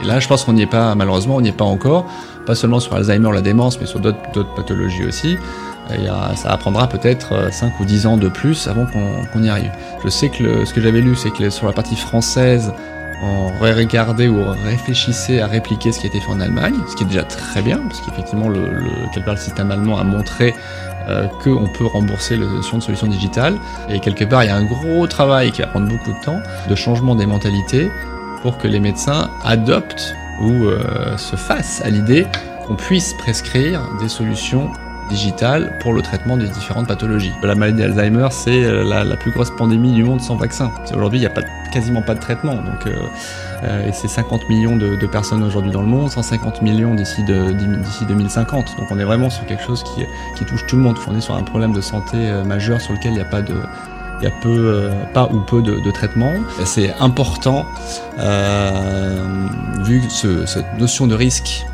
Et là, je pense qu'on n'y est pas, malheureusement, on n'y est pas encore, pas seulement sur Alzheimer, la démence, mais sur d'autres pathologies aussi. Ça apprendra peut-être 5 ou 10 ans de plus avant qu'on y arrive. Je sais que ce que j'avais lu, c'est que sur la partie française, on regardait ou réfléchissait à répliquer ce qui a été fait en Allemagne, ce qui est déjà très bien, parce qu'effectivement le, le, le système allemand a montré euh, qu'on peut rembourser les notion de solutions digitales. Et quelque part, il y a un gros travail qui va prendre beaucoup de temps, de changement des mentalités, pour que les médecins adoptent ou euh, se fassent à l'idée qu'on puisse prescrire des solutions digitales pour le traitement des différentes pathologies. La maladie d'Alzheimer, c'est euh, la, plus grosse pandémie du monde sans vaccin. Aujourd'hui, il n'y a quasiment pas de traitement. Donc, euh, c'est 50 millions de, personnes aujourd'hui dans le monde, 150 millions d'ici 2050. Donc on est vraiment sur quelque chose qui, touche tout le monde. On est sur un problème de santé majeur sur lequel il n'y a pas de, il y a peu, pas ou peu de, de traitement. C'est important, vu cette notion de risque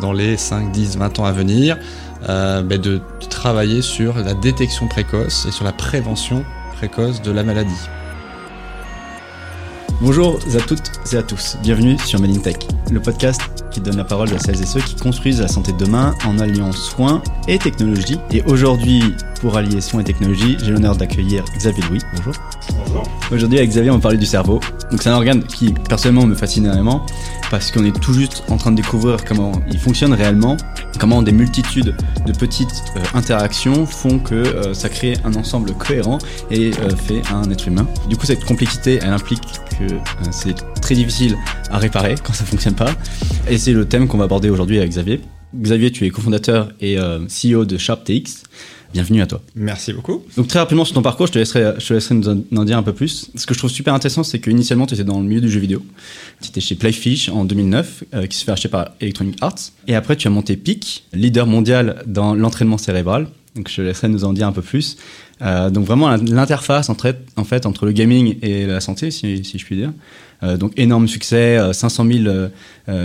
dans les 5, 10, 20 ans à venir, euh, ben de, travailler sur la détection précoce et sur la prévention précoce de la maladie. Bonjour à toutes et à tous, bienvenue sur Made Tech, le podcast qui donne la parole à celles et ceux qui construisent la santé de demain en alliant soins et technologie. Et aujourd'hui, pour allier soins et technologie, j'ai l'honneur d'accueillir Xavier Louis. Bonjour. Bonjour. Aujourd'hui, avec Xavier, on va parler du cerveau. Donc, c'est un organe qui, personnellement, me fascine énormément parce qu'on est tout juste en train de découvrir comment il fonctionne réellement, comment des multitudes de petites euh, interactions font que euh, ça crée un ensemble cohérent et euh, fait un être humain. Du coup, cette complexité, elle implique que c'est très difficile à réparer quand ça fonctionne pas. Et c'est le thème qu'on va aborder aujourd'hui avec Xavier. Xavier, tu es cofondateur et CEO de SharpTX. Bienvenue à toi. Merci beaucoup. Donc très rapidement sur ton parcours, je te laisserai, je te laisserai nous en dire un peu plus. Ce que je trouve super intéressant, c'est qu'initialement, tu étais dans le milieu du jeu vidéo. Tu étais chez Playfish en 2009, euh, qui se fait acheter par Electronic Arts. Et après, tu as monté PIC, leader mondial dans l'entraînement cérébral. Donc je te laisserai nous en dire un peu plus. Euh, donc vraiment l'interface en fait entre le gaming et la santé, si, si je puis dire. Euh, donc énorme succès, 500 000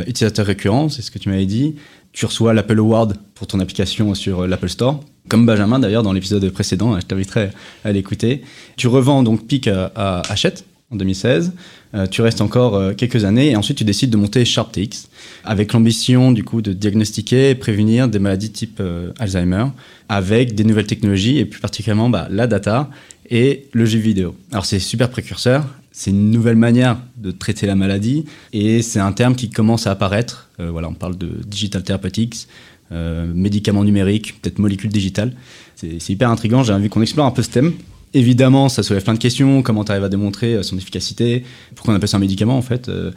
utilisateurs récurrents, c'est ce que tu m'avais dit. Tu reçois l'Apple Award pour ton application sur l'Apple Store comme Benjamin d'ailleurs dans l'épisode précédent, je t'inviterai à l'écouter. Tu revends donc PIC à, Hachette en 2016. Euh, tu restes encore euh, quelques années et ensuite tu décides de monter SharpTX avec l'ambition du coup de diagnostiquer et prévenir des maladies type euh, Alzheimer avec des nouvelles technologies et plus particulièrement bah, la data et le jeu vidéo. Alors c'est super précurseur, c'est une nouvelle manière de traiter la maladie et c'est un terme qui commence à apparaître. voilà, on parle de digital therapeutics, euh, médicaments numériques, peut-être molécules digitales. C'est hyper intriguant, j'ai envie qu'on explore un peu ce thème. Évidemment, ça soulève plein de questions. Comment tu arrives à démontrer euh, son efficacité Pourquoi on appelle ça un médicament en fait euh,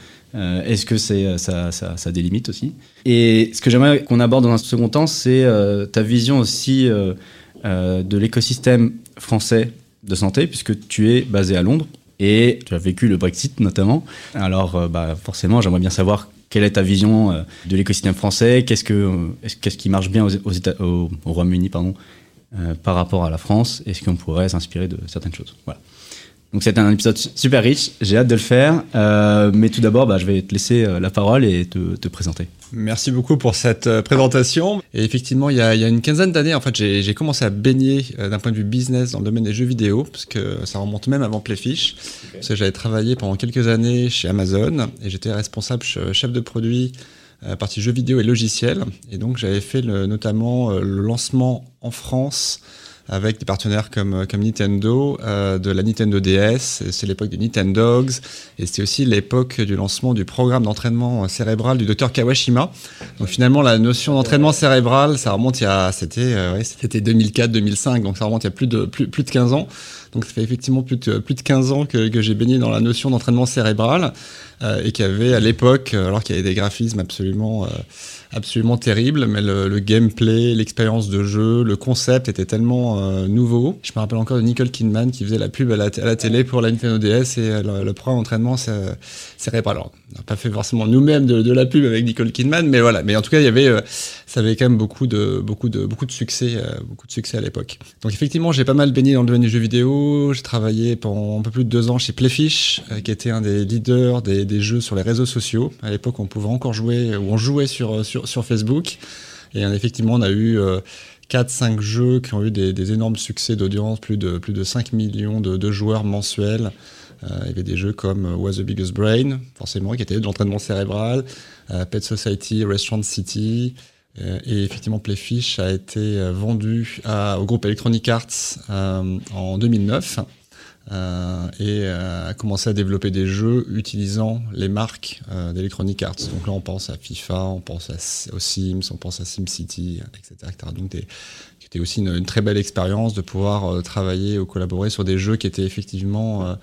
Est-ce que ça, ça, limites aussi? Et ce que j'aimerais qu'on aborde dans un second temps, c'est ta vision aussi de l'écosystème français de santé, puisque tu es basé à Londres et tu as vécu le Brexit notamment. Alors, bah, forcément, j'aimerais bien savoir quelle est ta vision euh, de l'écosystème français Qu'est-ce que euh, qu'est-ce qui marche bien aux, au, Royaume-Uni pardon euh, par rapport à la France? Est-ce qu'on pourrait s'inspirer de certaines choses? Voilà. Donc c'est un épisode super riche, j'ai hâte de le faire. mais tout d'abord, bah, je vais te laisser la parole et te, te présenter. Merci beaucoup pour cette euh, présentation. Et effectivement, il y a, il y a une quinzaine d'années, en fait, j'ai commencé à baigner euh, d'un point de vue business dans le domaine des jeux vidéo, parce que ça remonte même avant Playfish. Parce que j'avais travaillé pendant quelques années chez Amazon et j'étais responsable chef de produit à partie jeux vidéo et logiciels. Et donc, j'avais fait le, notamment euh, le lancement en France avec des partenaires comme, euh, comme Nintendo, euh, de la Nintendo DS, c'est l'époque du Nintendogs, et c'était aussi l'époque du lancement du programme d'entraînement cérébral du docteur Kawashima. Donc finalement, la notion d'entraînement cérébral, ça remonte il y a, c'était, euh, c'était 2004-2005, donc ça remonte il y a plus de, plus de 15 ans. Donc ça fait effectivement plus de, plus de 15 ans que, que j'ai baigné dans la notion d'entraînement cérébral, euh, et qu'il y avait à l'époque, alors qu'il y avait des graphismes absolument... Euh, absolument terrible, mais le, gameplay, l'expérience de jeu, le concept était tellement euh, nouveau. Je me rappelle encore de Nicole Kidman qui faisait la pub à la, télé pour la Nintendo DS et euh, le, premier entraînement cérébral. Alors, on n'a pas fait forcément nous-mêmes de, la pub avec Nicole Kidman, mais voilà. Mais en tout cas, il y avait, euh, ça avait quand même beaucoup de, beaucoup de, beaucoup de succès, beaucoup de succès à l'époque. Donc effectivement, j'ai pas mal baigné dans le domaine du jeu vidéo. J'ai travaillé pendant un peu plus de deux ans chez Playfish, qui était un des leaders des, des, jeux sur les réseaux sociaux. À l'époque, on pouvait encore jouer, ou on jouait sur, sur, Facebook. Et effectivement, on a eu 4-5 euh, jeux qui ont eu des, énormes succès d'audience, plus de, plus de 5 millions de, joueurs mensuels. il y avait des jeux comme Was the Biggest Brain, forcément, qui était de l'entraînement cérébral, Pet Society, Restaurant City, et effectivement, Playfish a été vendu au groupe Electronic Arts en 2009. Euh, et euh, a commencé à développer des jeux utilisant les marques euh, d'Electronic Arts. Donc là, on pense à FIFA, on pense à, aux Sims, on pense à SimCity, etc. Donc c'était aussi une, très belle expérience de pouvoir travailler ou collaborer sur des jeux qui étaient effectivement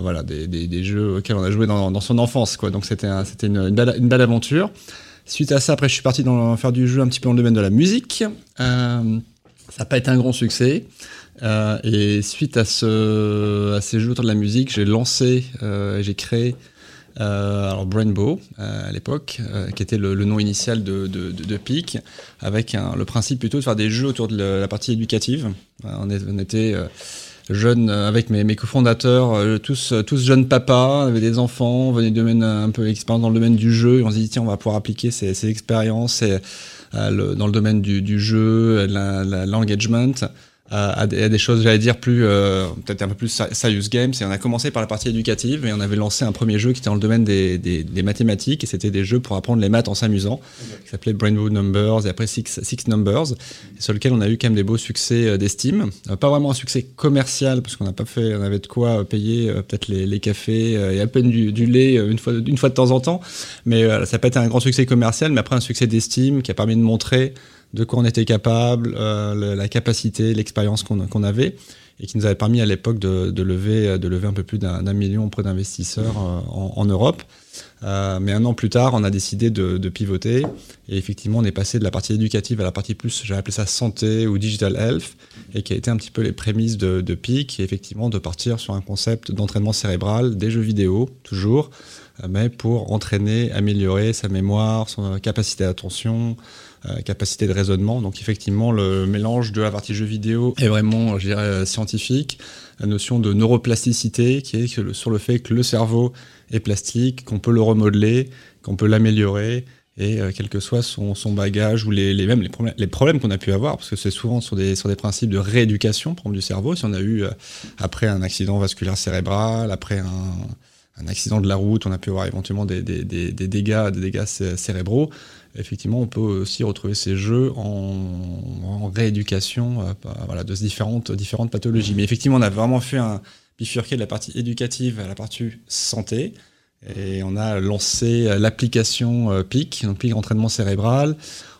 voilà, des, jeux auxquels on a joué dans, son enfance. Donc c'était un, une, belle, aventure. Suite à ça, après, je suis parti faire du jeu un petit peu dans le domaine de la musique. ça n'a pas été un grand succès. Euh, et suite à, ce, à ces jeux autour de la musique, j'ai lancé, euh, j'ai créé euh, alors Brainbow à l'époque, qui était le, nom initial de, de, de, Peak, avec le principe plutôt de faire des jeux autour de la, partie éducative. on, était jeunes avec mes, mes cofondateurs, tous, jeunes papas, avait des enfants, on venait du domaine un peu expérience dans le domaine du jeu, et on s'est dit tiens on va pouvoir appliquer ces, ces expériences et, dans le domaine du, du jeu, l'engagement à, des, à, des, choses, j'allais dire, plus euh, peut-être un peu plus serious games. Et on a commencé par la partie éducative et on avait lancé un premier jeu qui était dans le domaine des, des, des mathématiques et c'était des jeux pour apprendre les maths en s'amusant, qui s'appelait Brainbow Numbers et après Six, Six Numbers, sur lequel on a eu quand même des beaux succès euh, d'estime. Euh, pas vraiment un succès commercial parce qu'on n'a pas fait, on avait de quoi payer peut-être les, les, cafés et à peine du, du, lait une fois, une fois de temps en temps, mais ça n'a pas été un grand succès commercial, mais après un succès d'estime qui a permis de montrer de quoi on était capable, euh, la capacité, l'expérience qu'on avait et qui nous avait permis à l'époque de, de, lever, de lever un peu plus d'un million auprès d'investisseurs euh, en, en, Europe. Euh, mais un an plus tard, on a décidé de, de, pivoter et effectivement, on est passé de la partie éducative à la partie plus, j'ai appelé ça santé ou digital health, et qui a été un petit peu les prémices de, de PIC, et effectivement de partir sur un concept d'entraînement cérébral, des jeux vidéo, toujours, euh, mais pour entraîner, améliorer sa mémoire, son capacité d'attention, capacité de raisonnement. Donc effectivement, le mélange de la partie jeu vidéo est vraiment, je dirais, euh, scientifique. La notion de neuroplasticité, qui est sur le fait que le cerveau est plastique, qu'on peut le remodeler, qu'on peut l'améliorer, et euh, quel que soit son, bagage ou les, les, même les problèmes, les problèmes qu'on a pu avoir, parce que c'est souvent sur des, sur des principes de rééducation, du cerveau. Si on a eu, après un accident vasculaire cérébral, après un, accident de la route, on a pu avoir éventuellement des, des, des dégâts, des dégâts cérébraux effectivement, on peut aussi retrouver ces jeux en, rééducation euh, de différentes, pathologies. Mais effectivement, on a vraiment fait un bifurqué de la partie éducative à la partie santé. Et on a lancé l'application euh, PIC, donc PIC entraînement cérébral,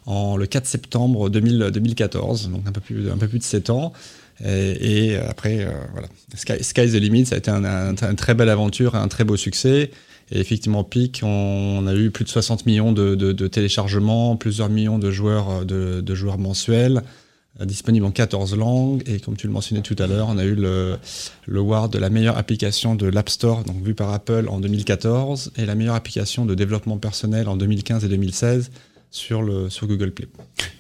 en, le 4 septembre 2014, donc un peu plus, un de 7 ans. Et, après, euh, voilà, Sky, Sky's the Limit, ça a été une très belle aventure, un très beau succès. Et effectivement, Peak, on, a eu plus de 60 millions de, téléchargements, plusieurs millions de joueurs, euh, mensuels, euh, disponibles en 14 langues. Et comme tu le mentionnais tout à l'heure, on a eu le, le de la meilleure application de l'App Store, donc vu par Apple en 2014, et la meilleure application de développement personnel en 2015 et 2016 sur, le, sur Google Play.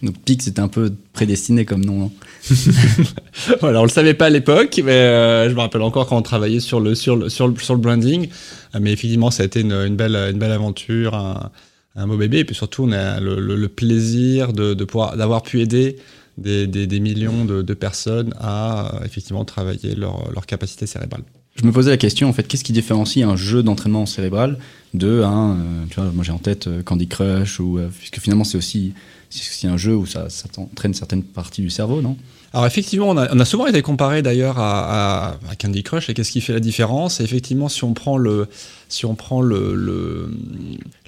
Donc Pix c'était un peu prédestiné comme nom. Hein. voilà, on le savait pas à l'époque, mais euh, je me rappelle encore quand on travaillait sur le, sur le, sur le, sur le branding. Euh, mais effectivement, ça a été une, une belle, une belle aventure, un, un, beau bébé. Et puis surtout, on a le, le, plaisir de, de pouvoir, d'avoir pu aider des, des, des millions de, de, personnes à euh, effectivement travailler leur, leur capacité cérébrale. Je me posais la question, en fait, qu'est-ce qui différencie un jeu d'entraînement cérébral de un, euh, tu vois, moi j'ai en tête euh, Candy Crush, ou, euh, puisque finalement c'est aussi, c'est un jeu où ça, entraîne certaines parties du cerveau, non? Alors effectivement, on a, souvent été comparé d'ailleurs à, Candy Crush et qu'est-ce qui fait la différence? Et effectivement, si on prend le, si on prend le,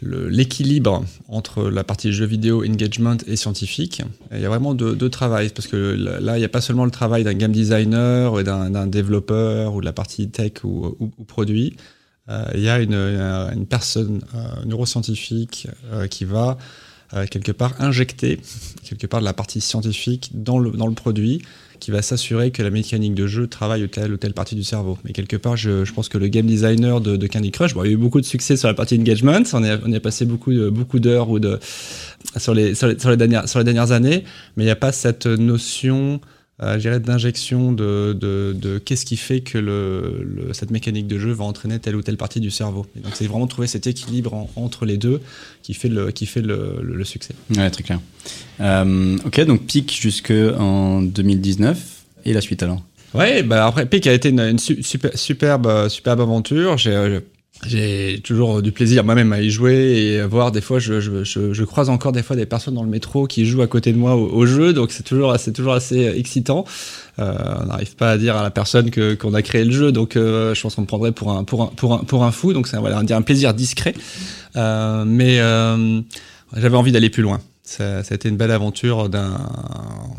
l'équilibre entre la partie jeu vidéo, engagement et scientifique, il y a vraiment deux, deux travail parce que là, il n'y a pas seulement le travail d'un game designer, d'un développeur ou de la partie tech ou, produit. Euh, il y a une, une personne euh, neuroscientifique euh, qui va quelque part injecter quelque part de la partie scientifique dans le, dans le produit qui va s'assurer que la mécanique de jeu travaille telle ou telle partie du cerveau. Mais quelque part, je, je pense que le game designer de, de Candy Crush, bon, il y a eu beaucoup de succès sur la partie engagement, on, est, on y a passé beaucoup, beaucoup d'heures ou de, sur, les, sur, les, sur, les dernières, sur les dernières années, mais il n'y a pas cette notion euh, d'injection de, de, de qu'est-ce qui fait que le, le, cette mécanique de jeu va entraîner telle ou telle partie du cerveau. Et donc c'est vraiment trouver cet équilibre en, entre les deux qui fait le, qui fait le, succès. Ouais, très clair. Euh, ok, donc pic jusqu'en 2019 et la suite alors? Ouais, bah après, PIC a été une, super, superbe, superbe aventure. J'ai j'ai toujours du plaisir moi-même à y jouer et voir des fois, je, je, je, croise encore des fois des personnes dans le métro qui jouent à côté de moi au, jeu, donc c'est toujours, c'est toujours assez excitant. Euh, on n'arrive pas à dire à la personne que qu'on a créé le jeu, donc euh, je pense qu'on me prendrait pour un pour un pour un pour un fou, donc c'est voilà, un plaisir discret. Euh, mais euh, j'avais envie d'aller plus loin. Ça, ça, a été une belle aventure d'un,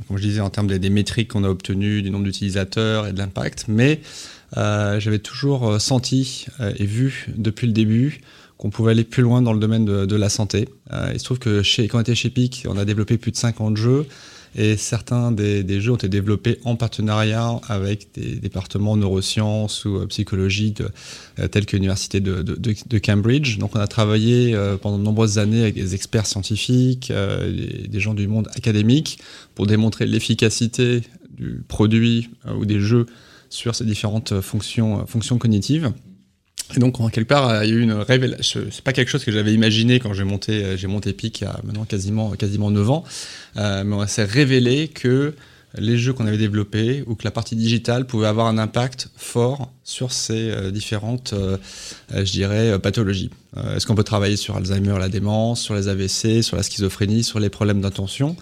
comme je disais, en termes des, des métriques qu'on a obtenues, du nombre d'utilisateurs et de l'impact, mais euh, j'avais toujours euh, senti euh, et vu depuis le début qu'on pouvait aller plus loin dans le domaine de, la santé. il se trouve que quand on était chez PIC, on a développé plus de 50 jeux et certains des, jeux ont été développés en partenariat avec des départements neurosciences ou psychologie tels que l'université de, Cambridge. Donc on a travaillé pendant de nombreuses années avec des experts scientifiques, des gens du monde académique pour démontrer l'efficacité du produit ou des jeux sur ces différentes euh, fonctions, euh, fonctions cognitives. Et donc, en quelque part, il y a eu une révélation. C'est pas quelque chose que j'avais imaginé quand j'ai monté, euh, j'ai monté PIC il y a maintenant quasiment, quasiment 9 ans. mais on s'est révélé que les jeux qu'on avait développés ou que la partie digitale pouvait avoir un impact fort sur ces différentes, je dirais, pathologies. Est-ce qu'on peut travailler sur Alzheimer, la démence, sur les AVC, sur la schizophrénie, sur les problèmes d'attention?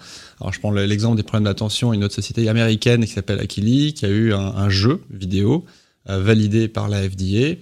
Alors, je prends l'exemple des problèmes d'attention, une autre société américaine qui s'appelle Akili, qui a eu un, jeu vidéo euh, validé par la FDA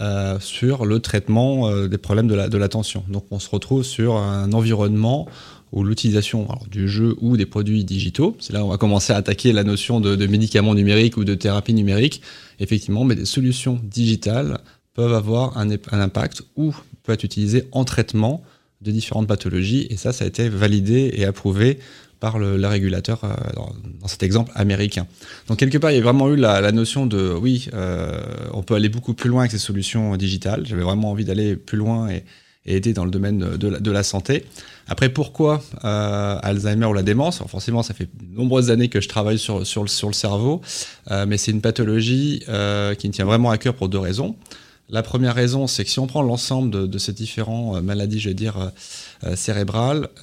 euh, sur le traitement euh, des problèmes de l'attention. Donc, on se retrouve sur un environnement où l'utilisation du jeu ou des produits digitaux, c'est là où on va commencer à attaquer la notion de, médicaments numériques ou de thérapie numérique, effectivement, mais des solutions digitales peuvent avoir un, un impact ou peuvent être utilisées en traitement de différentes pathologies, et ça, ça a été validé et approuvé par le, régulateur euh, dans, cet exemple américain. Donc quelque part, il y a vraiment eu la, notion de oui, euh, on peut aller beaucoup plus loin avec ces solutions digitales. J'avais vraiment envie d'aller plus loin et, aider dans le domaine de la, santé. Après, pourquoi euh, Alzheimer ou la démence? Forcément, ça fait de nombreuses années que je travaille sur, le, sur le cerveau, mais c'est une pathologie qui me tient vraiment à cœur pour deux raisons. La première raison, c'est que si on prend l'ensemble de, ces différentes maladies, je vais dire, euh,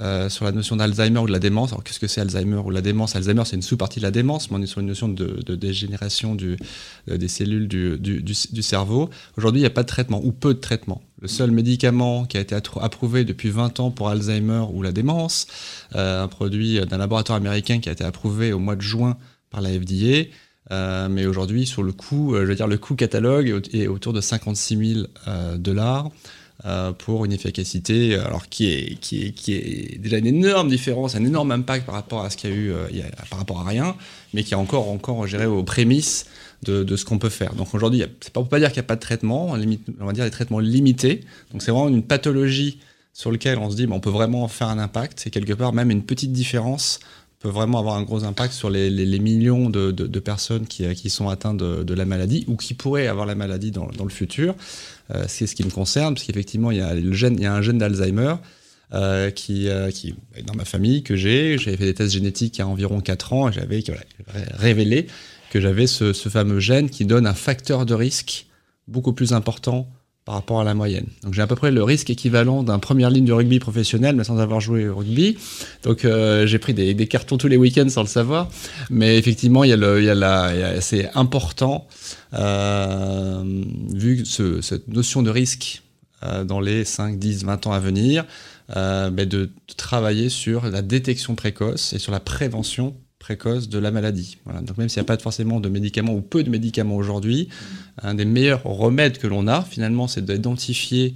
euh, sur la notion d'Alzheimer ou de la démence. Alors qu'est-ce que c'est Alzheimer ou la démence? Alzheimer, c'est une sous-partie de la démence, mais on est sur une notion de, dégénération euh, des cellules du, du, du, cerveau. Aujourd'hui, il n'y a pas de traitement ou peu de traitement. Le seul médicament qui a été approuvé depuis 20 ans pour Alzheimer ou la démence, un produit d'un laboratoire américain qui a été approuvé au mois de juin par la FDA. Euh, mais aujourd'hui, sur le coût, je veux dire, le coût catalogue est autour de 56 000 dollars. Euh, pour une efficacité alors qui est, qui, est, qui est déjà une énorme différence, un énorme impact par rapport à ce qu'il y a eu, euh, par rapport à rien, mais qui est encore, encore géré aux prémices de, ce qu'on peut faire. Donc aujourd'hui, c'est pas pour pas dire qu'il n'y a pas de traitement, on va dire des traitements limités. Donc c'est vraiment une pathologie sur laquelle on se dit, on peut vraiment faire un impact, et quelque part même une petite différence peut vraiment avoir un gros impact sur les, millions de, personnes qui, qui, sont atteintes de, la maladie ou qui pourraient avoir la maladie dans, le futur. Euh, c'est ce qui me concerne, parce qu'effectivement, il y a un gène d'Alzheimer. Euh, qui, euh, qui dans ma famille que j'ai. J'avais fait des tests génétiques il y a environ 4 ans et j'avais révélé que j'avais ce, fameux gène qui donne un facteur de risque beaucoup plus important par rapport à la moyenne. Donc j'ai à peu près le risque équivalent d'un première ligne de rugby professionnel, mais sans avoir joué au rugby. Donc euh, j'ai pris des, cartons tous les week-ends sans le savoir. Mais effectivement, il y a, c'est important euh, vu ce, cette notion de risque euh, dans les 5, 10, 20 ans à venir, de, de travailler sur la détection précoce et sur la prévention précoce de la maladie. Donc même s'il n'y a pas forcément de médicaments ou peu de médicaments aujourd'hui, un des meilleurs remèdes que l'on a finalement, c'est d'identifier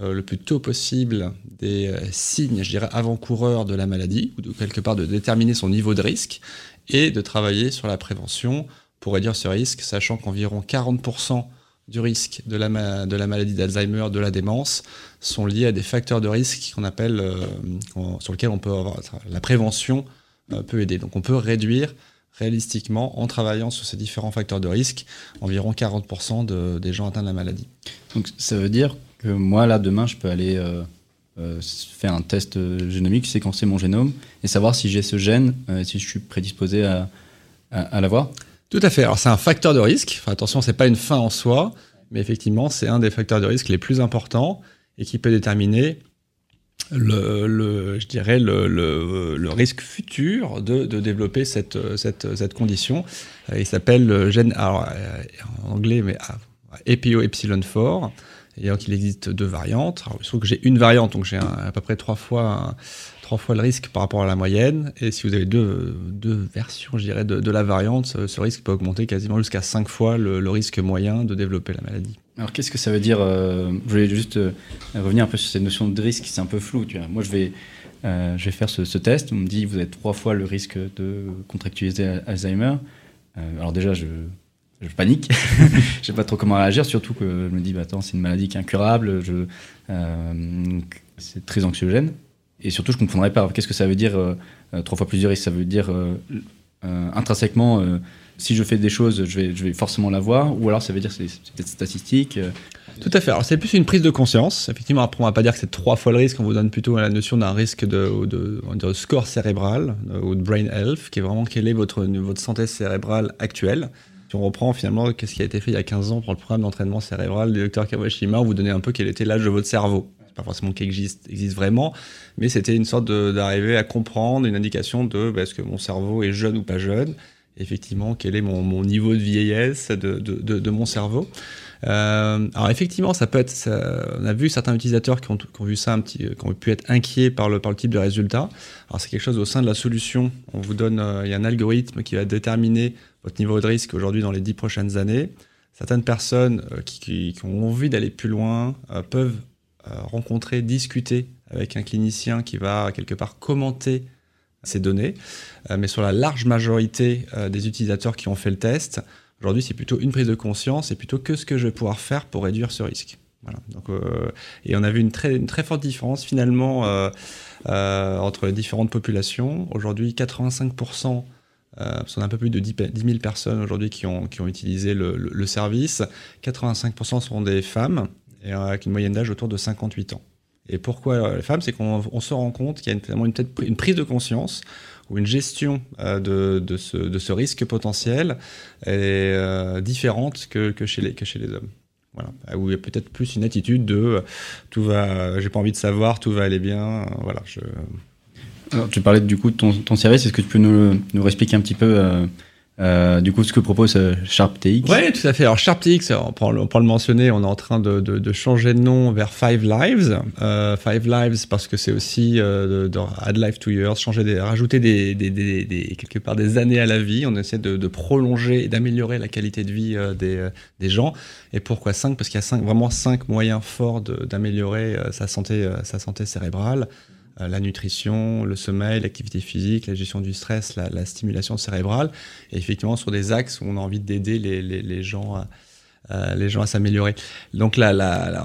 euh, le plus tôt possible des euh, signes, je dirais, avant-coureurs de la maladie, ou de quelque part de déterminer son niveau de risque, et de travailler sur la prévention pour réduire ce risque, sachant qu'environ 40% du risque de la, maladie d'Alzheimer, de la démence, sont liés à des facteurs de risque qu'on appelle, euh, sur lesquels on peut avoir la prévention peut aider. Donc on peut réduire réalistiquement, en travaillant sur ces différents facteurs de risque, environ 40% de, des gens atteints de la maladie. Donc ça veut dire que moi, là, demain, je peux aller euh, euh, faire un test génomique, séquencer mon génome et savoir si j'ai ce gène, si je suis prédisposé à, à, l'avoir Tout à fait. Alors c'est un facteur de risque. Enfin, attention, c'est pas une fin en soi, mais effectivement, c'est un des facteurs de risque les plus importants et qui peut déterminer le, je dirais le, le, risque futur de, de développer cette, cette, cette, condition. Il s'appelle gène, alors, en anglais, mais EPO epsilon 4. Et donc, il existe deux variantes. Alors, il se trouve que j'ai une variante, donc j'ai à peu près trois fois trois fois le risque par rapport à la moyenne. Et si vous avez deux, deux versions, je dirais, de, la variante, ce, risque peut augmenter quasiment jusqu'à cinq fois le, risque moyen de développer la maladie. Alors qu'est-ce que ça veut dire euh, Je voulais juste euh, revenir un peu sur cette notion de risque, c'est un peu flou. Tu vois. Moi, je vais, euh, je vais faire ce, test. On me dit vous avez trois fois le risque de contractualiser Alzheimer. alors déjà, je, panique. je sais pas trop comment réagir, surtout que je me dis bah, attends, c'est une maladie qui est incurable. C'est très anxiogène. Et surtout, je ne comprendrais pas. Qu'est-ce que ça veut dire trois fois plus de risque? Ça veut dire intrinsèquement, si je fais des choses, je vais, je vais forcément l'avoir, ou alors ça veut dire que c'est peut-être statistique. Tout à fait. Alors c'est plus une prise de conscience. Effectivement, après on va pas dire que c'est trois fois le risque. On vous donne plutôt la notion d'un risque de, de, de, score cérébral ou de brain health, qui est vraiment quelle est votre, votre santé cérébrale actuelle. Si on reprend finalement qu'est-ce qui a été fait il y a 15 ans pour le programme d'entraînement cérébral du docteur Kawashima, on vous donnait un peu quel était l'âge de votre cerveau pas forcément qui existe, existe vraiment, mais c'était une sorte d'arriver à comprendre une indication de bah, est-ce que mon cerveau est jeune ou pas jeune, effectivement quel est mon, niveau de vieillesse de, mon cerveau. Euh, alors effectivement, ça peut être. on a vu certains utilisateurs qui ont, vu ça un petit, qui ont pu être inquiets par le, type de résultat. Alors c'est quelque chose au sein de la solution. On vous donne, euh, il y a un algorithme qui va déterminer votre niveau de risque aujourd'hui dans les dix prochaines années. Certaines personnes euh, qui, ont envie d'aller plus loin peuvent rencontrer, discuter avec un clinicien qui va quelque part commenter ces données. Euh, mais sur la large majorité euh, des utilisateurs qui ont fait le test, aujourd'hui c'est plutôt une prise de conscience et plutôt que ce que je vais pouvoir faire pour réduire ce risque. Donc, et on a vu une très, forte différence finalement entre les différentes populations. Aujourd'hui, 85%, parce qu'on a un peu plus de 10, 000 personnes aujourd'hui qui ont, qui ont utilisé le, le service, 85% sont des femmes et avec une moyenne d'âge autour de 58 ans. Et pourquoi les femmes C'est qu'on se rend compte qu'il y a une, prise de conscience ou une gestion euh, de, ce, risque potentiel est euh, différente que, chez les, hommes. Voilà. Où il y a peut-être plus une attitude de euh, tout va, j'ai pas envie de savoir, tout va aller bien. Voilà. Tu parlais du coup de ton, ton service, est-ce que tu peux nous, nous expliquer un petit peu euh, du coup, ce que propose euh, SharpTX. Oui, tout à fait. Alors SharpTX, on peut, le mentionner, on est en train de, changer de nom vers Five Lives. Euh, Five Lives parce que c'est aussi euh, de, add life to years, changer rajouter des, quelque part des années à la vie. On essaie de, de prolonger et d'améliorer la qualité de vie euh, des, des gens. Et pourquoi 5 Parce qu'il y a cinq, vraiment cinq moyens forts d'améliorer sa santé, sa santé cérébrale. Euh, la nutrition, le sommeil, l'activité physique, la gestion du stress, la, stimulation cérébrale, et effectivement sur des axes où on a envie d'aider les, gens à, euh, les gens à s'améliorer. Donc là,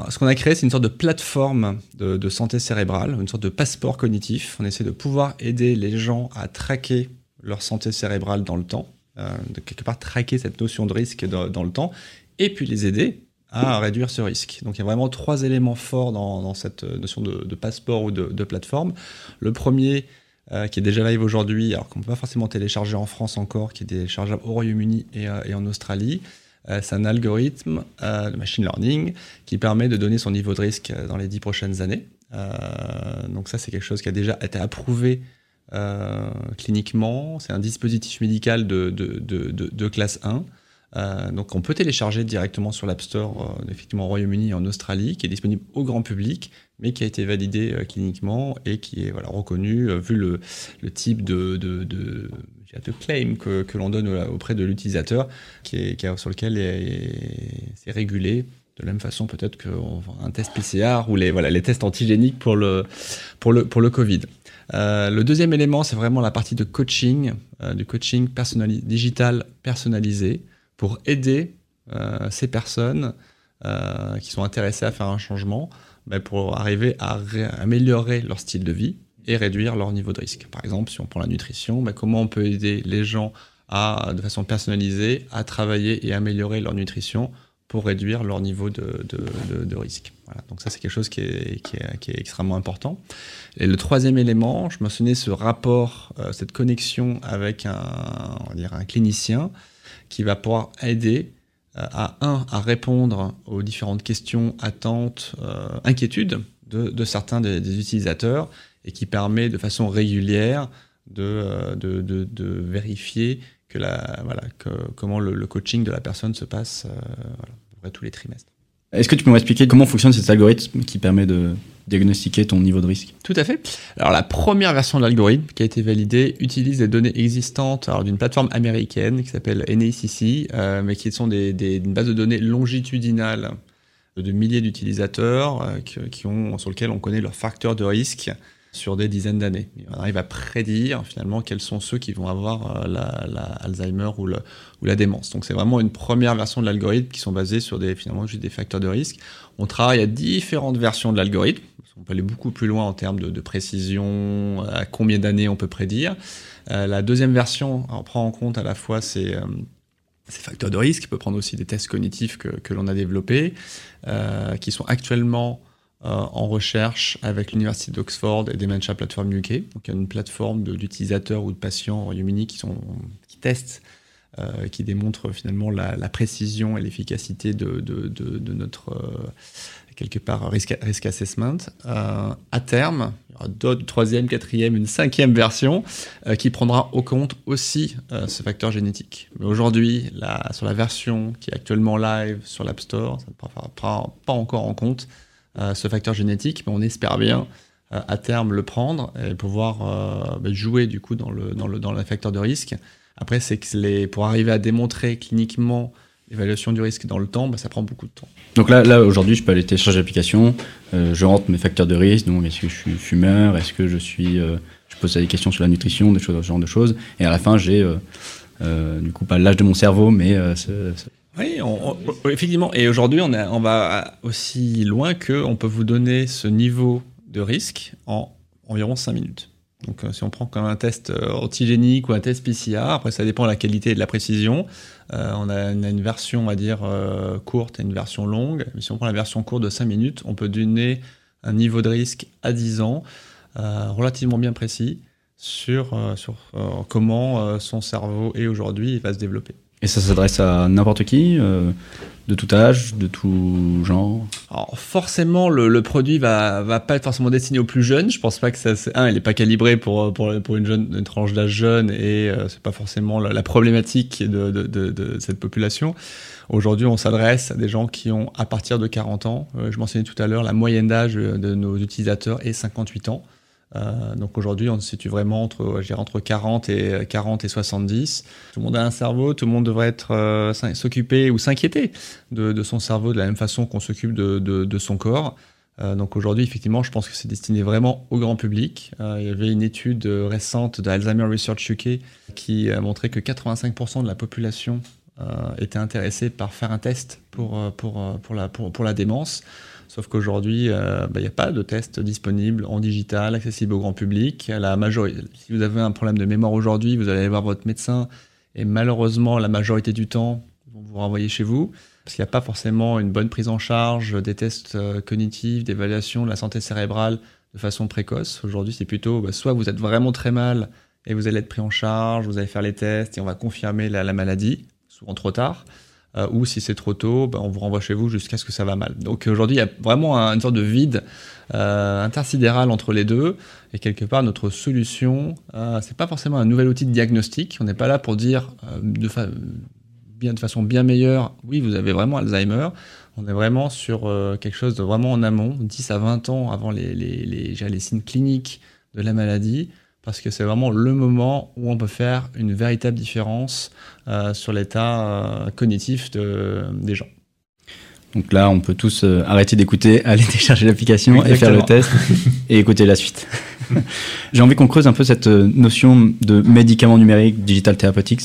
ce qu'on a créé, c'est une sorte de plateforme de, santé cérébrale, une sorte de passeport cognitif. On essaie de pouvoir aider les gens à traquer leur santé cérébrale dans le temps, euh, de quelque part traquer cette notion de risque dans le temps, et puis les aider à réduire ce risque. Donc il y a vraiment trois éléments forts dans, cette notion de, passeport ou de, plateforme. Le premier, euh, qui est déjà live aujourd'hui, alors qu'on ne peut pas forcément télécharger en France encore, qui est téléchargeable au Royaume-Uni et, euh, en Australie, euh, c'est un algorithme de machine learning qui permet de donner son niveau de risque dans les dix prochaines années. donc ça, c'est quelque chose qui a déjà été approuvé cliniquement. C'est un dispositif médical de classe 1. Euh, donc on peut télécharger directement sur l'App Store, euh, effectivement au Royaume-Uni et en Australie, qui est disponible au grand public, mais qui a été validé euh, cliniquement et qui est voilà, reconnu vu le, type de, de, de, de claim que, que l'on donne auprès de l'utilisateur, qui qui sur lequel c'est régulé. De la même façon peut-être qu'un test PCR ou les, voilà, les tests antigéniques pour le, pour le, pour le Covid. Le deuxième élément, c'est vraiment la partie de coaching, du coaching digital personnalisé pour aider euh, ces personnes euh, qui sont intéressées à faire un changement ben, pour arriver à améliorer leur style de vie et réduire leur niveau de risque. Par exemple, si on prend la nutrition, ben, comment on peut aider les gens à, de façon personnalisée à travailler et améliorer leur nutrition pour réduire leur niveau de, de, risque. Voilà. Donc ça, c'est quelque chose qui est, qui, est, qui est, extrêmement important. Et le troisième élément, je mentionnais ce rapport, euh, cette connexion avec un, on va dire un clinicien qui va pouvoir aider euh, à un à répondre aux différentes questions, attentes, euh, inquiétudes de, certains des, utilisateurs et qui permet de façon régulière de, de, vérifier que la, voilà, que, comment le, coaching de la personne se passe tous les trimestres. Est-ce que tu peux m'expliquer comment fonctionne cet algorithme qui permet de diagnostiquer ton niveau de risque? Tout à fait. Alors la première version de l'algorithme qui a été validée utilise des données existantes d'une plateforme américaine qui s'appelle NACC, euh, mais qui sont des, des, une base de données longitudinale de milliers d'utilisateurs euh, qui, sur lequel on connaît leurs facteurs de risque sur des dizaines d'années. On arrive à prédire finalement quels sont ceux qui vont avoir euh, la, ou, la démence. Donc c'est vraiment une première version de l'algorithme qui sont basées sur des, finalement juste des facteurs de risque. On travaille à différentes versions de l'algorithme. On peut aller beaucoup plus loin en termes de, précision, à combien d'années on peut prédire. Euh, la deuxième version on prend en compte à la fois ces, euh, facteurs de risque, peut prendre aussi des tests cognitifs que, l'on a développés, euh, qui sont actuellement euh, en recherche avec l'Université d'Oxford et Dementia Platform UK. Donc, il y a une plateforme d'utilisateurs ou de patients en Royaume-Uni qui, testent, euh, qui démontrent finalement la, précision et l'efficacité de, notre, euh, quelque part, risk, assessment. à terme, il y aura d'autres, troisième, quatrième, une cinquième version qui prendra au compte aussi ce facteur génétique. Mais aujourd'hui, sur la version qui est actuellement live sur l'App Store, ça ne prend pas encore en compte euh, ce facteur génétique, mais on espère bien euh, à terme le prendre et pouvoir euh, bah, jouer du coup dans le, dans le, dans le facteur de risque. Après, c'est pour arriver à démontrer cliniquement l'évaluation du risque dans le temps, bah, ça prend beaucoup de temps. Donc là, aujourd'hui, je peux aller télécharger l'application, je rentre mes facteurs de risque, donc est-ce que je suis fumeur, est-ce que je suis, je pose des questions sur la nutrition, des choses, ce genre de choses, et à la fin, j'ai du coup pas l'âge de mon cerveau, mais oui, effectivement. Et aujourd'hui, on, on, va aussi loin qu'on peut vous donner ce niveau de risque en environ 5 minutes. Donc, euh, si on prend comme un test euh, antigénique ou un test PCR, après, ça dépend de la qualité et de la précision. Euh, on, a, une version, on va dire, courte et une version longue. Mais si on prend la version courte de 5 minutes, on peut donner un niveau de risque à 10 ans, relativement bien précis, sur, sur comment son cerveau est aujourd'hui et va se développer. Et ça s'adresse à n'importe qui, euh, de tout âge, de tout genre Alors forcément, le, produit va, va pas être forcément destiné aux plus jeunes. Je pense pas que ça... Un, il est pas calibré pour, une, jeune, une tranche d'âge jeune et euh, c'est pas forcément la, problématique de, cette population. Aujourd'hui, on s'adresse à des gens qui ont à partir de 40 ans. Euh, je mentionnais tout à l'heure, la moyenne d'âge de nos utilisateurs est 58 ans. Euh, donc aujourd'hui, on se situe vraiment entre, entre 40 et 40 et 70. Tout le monde a un cerveau, tout le monde devrait euh, s'occuper ou s'inquiéter de, son cerveau de la même façon qu'on s'occupe de, son corps. Euh, donc aujourd'hui, effectivement, je pense que c'est destiné vraiment au grand public. il y avait une étude récente de Alzheimer Research UK qui a montré que 85% de la population était intéressée par faire un test pour, pour, pour, la, pour la démence. Sauf qu'aujourd'hui, euh, bah, il n'y a pas de test disponible en digital, accessible au grand public. La majorité, si vous avez un problème de mémoire aujourd'hui, vous allez voir votre médecin et malheureusement, la majorité du temps, ils vont vous renvoyer chez vous parce qu'il n'y a pas forcément une bonne prise en charge des tests euh, cognitifs, d'évaluation de la santé cérébrale de façon précoce. Aujourd'hui, c'est plutôt bah, soit vous êtes vraiment très mal et vous allez être pris en charge, vous allez faire les tests et on va confirmer la maladie, souvent trop tard. Euh, ou si c'est trop tôt, ben, on vous renvoie chez vous jusqu'à ce que ça va mal. Donc aujourd'hui, il y a vraiment une sorte de vide euh, intersidéral entre les deux. Et quelque part, notre solution, euh, c'est pas forcément un nouvel outil de diagnostic. On n'est pas là pour dire euh, de, bien, de façon bien meilleure, oui, vous avez vraiment Alzheimer. On est vraiment sur quelque chose de vraiment en amont, 10 à 20 ans avant les, les, les, les signes cliniques de la maladie parce que c'est vraiment le moment où on peut faire une véritable différence euh, sur l'état euh, cognitif de, des gens. Donc là, on peut tous euh, arrêter d'écouter, aller télécharger l'application et faire le test et écouter la suite. J'ai envie qu'on creuse un peu cette euh, notion de médicament numérique, digital therapeutics.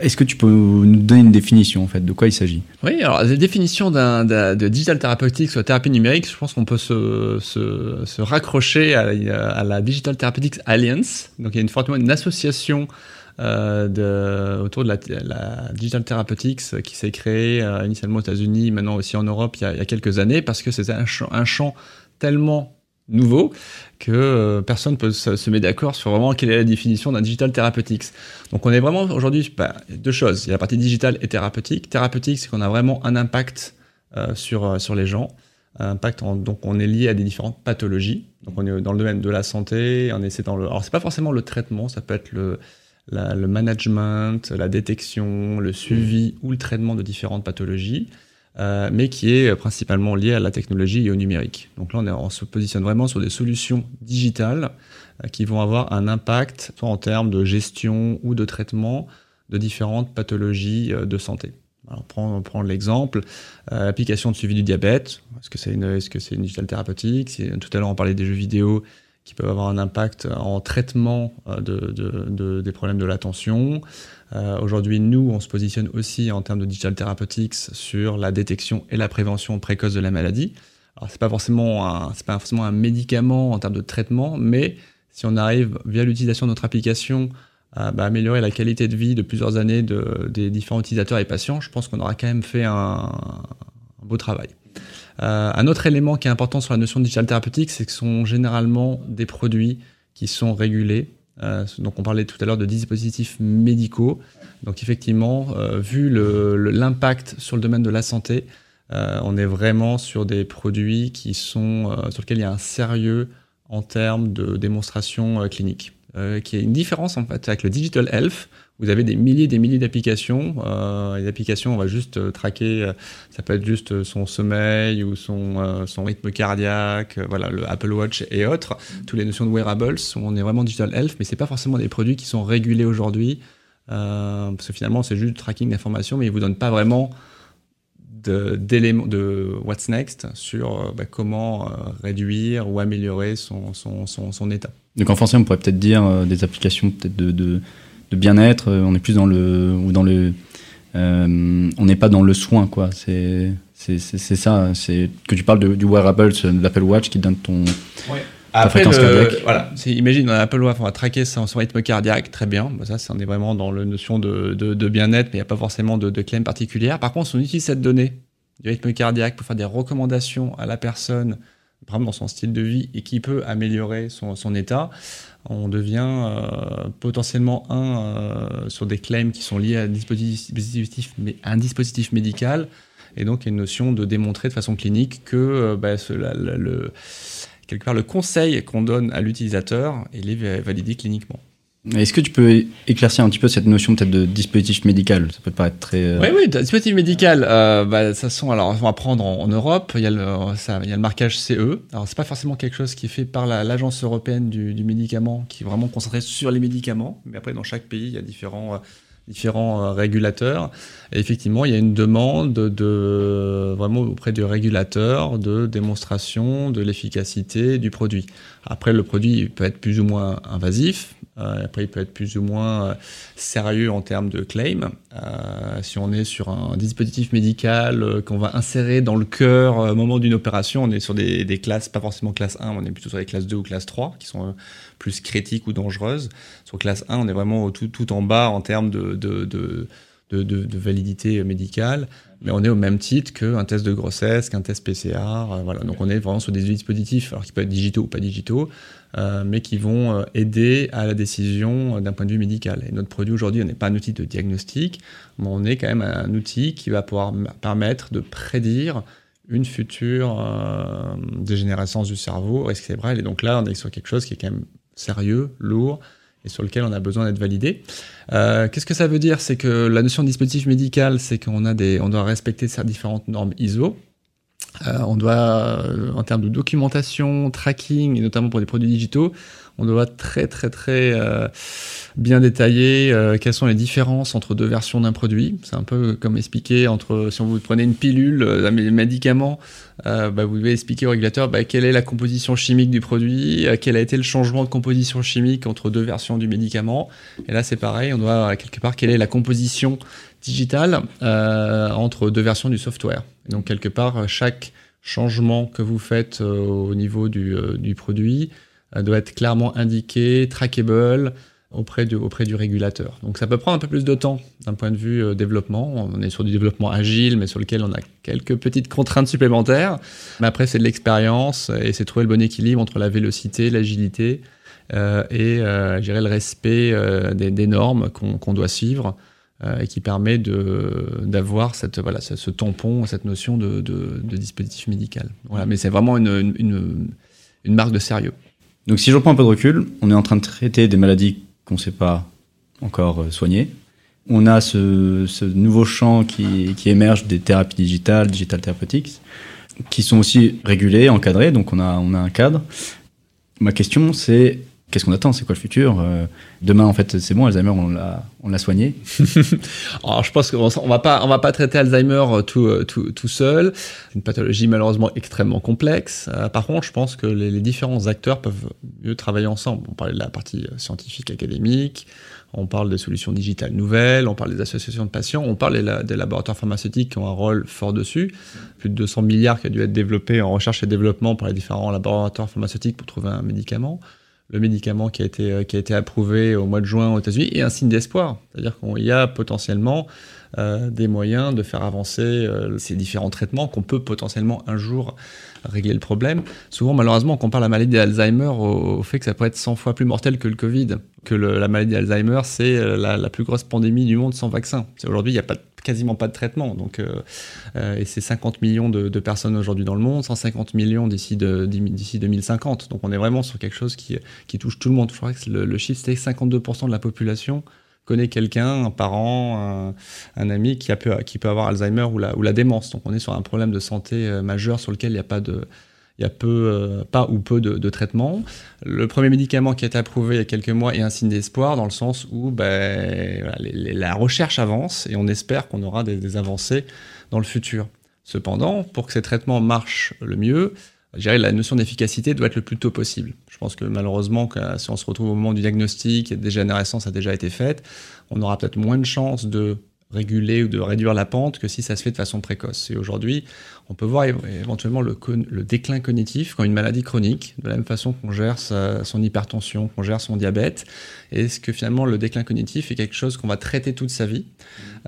Est-ce que tu peux nous donner une définition en fait de quoi il s'agit? Oui, alors la définition de digital therapeutics ou thérapie numérique, je pense qu'on peut se, raccrocher à, la Digital Therapeutics Alliance. Donc il y a une, fortement une association euh, autour de la, Digital Therapeutics qui s'est créée euh, initialement aux États-Unis, maintenant aussi en Europe il y a, quelques années, parce que c'est un champ tellement nouveau que euh, personne peut se, mettre d'accord sur vraiment quelle est la définition d'un digital therapeutics. Donc on est vraiment aujourd'hui bah, deux choses. Il y a la partie digitale et thérapeutique. Thérapeutique, c'est qu'on a vraiment un impact euh, sur, euh, sur les gens. impact donc on est lié à des différentes pathologies. Donc on est dans le domaine de la santé, on essaie dans le. Alors c'est pas forcément le traitement, ça peut être le, le management, la détection, le suivi ou le traitement de différentes pathologies. Euh, mais qui est principalement lié à la technologie et au numérique. Donc là, on, se positionne vraiment sur des solutions digitales euh, qui vont avoir un impact soit en termes de gestion ou de traitement de différentes pathologies euh, de santé. Alors, prendre, prendre l'exemple, euh, application de suivi du diabète. Est-ce que c'est une, est-ce que c'est une digital thérapeutique? Tout à l'heure, on parlait des jeux vidéo qui peuvent avoir un impact en traitement de, de, de, des problèmes de l'attention. Euh, Aujourd'hui, nous, on se positionne aussi en termes de digital therapeutics sur la détection et la prévention précoce de la maladie. Alors, c'est pas forcément un, pas forcément un médicament en termes de traitement, mais si on arrive via l'utilisation de notre application à bah, améliorer la qualité de vie de plusieurs années de, des différents utilisateurs et patients, je pense qu'on aura quand même fait un, un beau travail. Euh, un autre élément qui est important sur la notion de digital thérapeutique, c'est que ce sont généralement des produits qui sont régulés, euh, donc on parlait tout à l'heure de dispositifs médicaux. Donc effectivement, euh, vu l'impact sur le domaine de la santé, euh, on est vraiment sur des produits qui sont sur lesquels il y a un sérieux en termes de démonstration clinique. qui est une différence en fait avec le digital health vous avez des milliers et des milliers d'applications. Euh, les applications, on va juste euh, traquer, euh, ça peut être juste son sommeil ou son, euh, son rythme cardiaque, voilà, le Apple Watch et autres. Mm. Toutes les notions de wearables, on est vraiment digital health, mais c'est pas forcément des produits qui sont régulés aujourd'hui. parce que finalement, c'est juste du tracking d'informations, mais ils vous donnent pas vraiment d'éléments de, what's next sur bah, comment réduire ou améliorer son, son, son, son, état. Donc en français, on pourrait peut-être dire des applications peut-être de, de de bien-être. Euh, on est plus dans le ou dans le euh, on n'est pas dans le soin quoi. C'est c'est ça. C'est que tu parles de, du wearable, de l'Apple Watch qui donne ton ouais. Après, le, voilà, imagine dans l'Apple Watch, on va traquer son, son, rythme cardiaque, très bien. Ça, on est vraiment dans la notion de, de, de bien-être, mais il n'y a pas forcément de, de claim particulière. Par contre, si on utilise cette donnée du rythme cardiaque pour faire des recommandations à la personne, par exemple dans son style de vie, et qui peut améliorer son, son état, on devient euh, potentiellement un euh, sur des claims qui sont liés à un dispositif, médical. Et donc, il y a une notion de démontrer de façon clinique que euh, bah, le, quelque part le conseil qu'on donne à l'utilisateur, il est validé cliniquement. Est-ce que tu peux éclaircir un petit peu cette notion de dispositif médical? Ça peut paraître très. Euh... Oui, oui, dispositif médical. Euh, bah, ça alors on va prendre en, Europe. Il y a le, marquage CE. Alors c'est pas forcément quelque chose qui est fait par l'agence européenne du, médicament, qui est vraiment concentrée sur les médicaments. Mais après, dans chaque pays, il y a différents. Euh, différents régulateurs. Et effectivement, il y a une demande de, vraiment auprès du régulateur de démonstration de l'efficacité du produit. Après, le produit peut être plus ou moins invasif, après, il peut être plus ou moins euh, sérieux en termes de claim. Euh, si on est sur un dispositif médical euh, qu'on va insérer dans le cœur au moment d'une opération, on est sur des, classes, pas forcément classe 1, on est plutôt sur les classes 2 ou classe 3, qui sont plus critiques ou dangereuses. Sur classe 1, on est vraiment tout, tout en bas en termes de, de de, de, de, validité médicale, mais on est au même titre qu'un test de grossesse, qu'un test PCR. Euh, voilà. Donc on est vraiment sur des dispositifs, alors qui peuvent être digitaux ou pas digitaux, euh, mais qui vont euh, aider à la décision d'un point de vue médical. Et notre produit aujourd'hui, on n'est pas un outil de diagnostic, mais on est quand même un outil qui va pouvoir permettre de prédire une future euh, dégénérescence du cerveau, risque cérébral. Et donc là, on est sur quelque chose qui est quand même sérieux, lourd, et sur lequel on a besoin d'être validé. Euh, Qu'est-ce que ça veut dire? C'est que la notion de dispositif médical, c'est qu'on a des, on doit respecter différentes normes ISO. Euh, on doit, euh, en termes de documentation, tracking, et notamment pour des produits digitaux, on doit très très très euh, bien détailler quelles sont les différences entre deux versions d'un produit. C'est un peu comme expliquer entre si vous prenez une pilule d'un médicament, bah, vous devez expliquer au régulateur bah, quelle est la composition chimique du produit, quel a été le changement de composition chimique entre deux versions du médicament. Et là c'est pareil, on doit quelque part quelle est la composition digitale entre deux versions du software. Donc quelque part chaque changement que vous faites au niveau du, du produit euh, doit être clairement indiqué, trackable auprès du, auprès du régulateur. Donc ça peut prendre un peu plus de temps d'un point de vue euh, développement. On est sur du développement agile, mais sur lequel on a quelques petites contraintes supplémentaires. Mais après, c'est de l'expérience et c'est trouver le bon équilibre entre la vélocité, l'agilité euh, et euh, le respect euh, des, des, normes qu'on qu doit suivre. Et qui permet d'avoir voilà ce, tampon, cette notion de, de, dispositif médical. Voilà, mais c'est vraiment une, une, marque de sérieux. Donc si je reprends un peu de recul, on est en train de traiter des maladies qu'on ne sait pas encore soigner. On a ce, ce nouveau champ qui, qui, émerge des thérapies digitales, digital therapeutics, qui sont aussi régulées, encadrées, donc on a, on a un cadre. Ma question, c'est qu'est-ce qu'on attend C'est quoi le futur euh, Demain, en fait, c'est bon, Alzheimer, on l'a, on l'a soigné. Alors, je pense qu'on on va pas, on va pas traiter Alzheimer euh, tout, euh, tout, tout seul. C'est une pathologie malheureusement extrêmement complexe. par contre, je pense que les, les, différents acteurs peuvent mieux travailler ensemble. On parlait de la partie scientifique, académique. On parle des solutions digitales nouvelles, on parle des associations de patients, on parle des, laboratoires pharmaceutiques qui ont un rôle fort dessus. Plus de 200 milliards qui a dû être développés en recherche et développement par les différents laboratoires pharmaceutiques pour trouver un médicament le médicament qui a été, euh, qui a été approuvé au mois de juin aux États-Unis est un signe d'espoir. C'est-à-dire qu'il y a potentiellement euh, des moyens de faire avancer euh, ces différents traitements qu'on peut potentiellement un jour régler le problème. Souvent, malheureusement, on compare la maladie d'Alzheimer au, fait que ça peut être 100 fois plus mortel que le Covid, que la maladie d'Alzheimer, c'est la, la, plus grosse pandémie du monde sans vaccin. Aujourd'hui, il n'y a pas de quasiment pas de traitement. Donc, euh, euh, et c'est 50 millions de, personnes aujourd'hui dans le monde, 150 millions d'ici d'ici 2050. Donc on est vraiment sur quelque chose qui, qui touche tout le monde. Je crois que le, chiffre, c'est 52% de la population connaît quelqu'un, un parent, un, ami qui, a qui peut avoir Alzheimer ou la, ou la démence. Donc on est sur un problème de santé euh, majeur sur lequel il n'y a pas de il y a peu, euh, pas ou peu de, traitements. Le premier médicament qui a été approuvé il y a quelques mois est un signe d'espoir dans le sens où ben, la recherche avance et on espère qu'on aura des, avancées dans le futur. Cependant, pour que ces traitements marchent le mieux, la notion d'efficacité doit être le plus tôt possible. Je pense que malheureusement, si on se retrouve au moment du diagnostic et de dégénérescence a déjà été faite, on aura peut-être moins de chances de réguler ou de réduire la pente que si ça se fait de façon précoce. Et aujourd'hui, on peut voir éventuellement le, le, déclin cognitif quand une maladie chronique, de la même façon qu'on gère son hypertension, qu'on gère son diabète. Est-ce que finalement le déclin cognitif est quelque chose qu'on va traiter toute sa vie,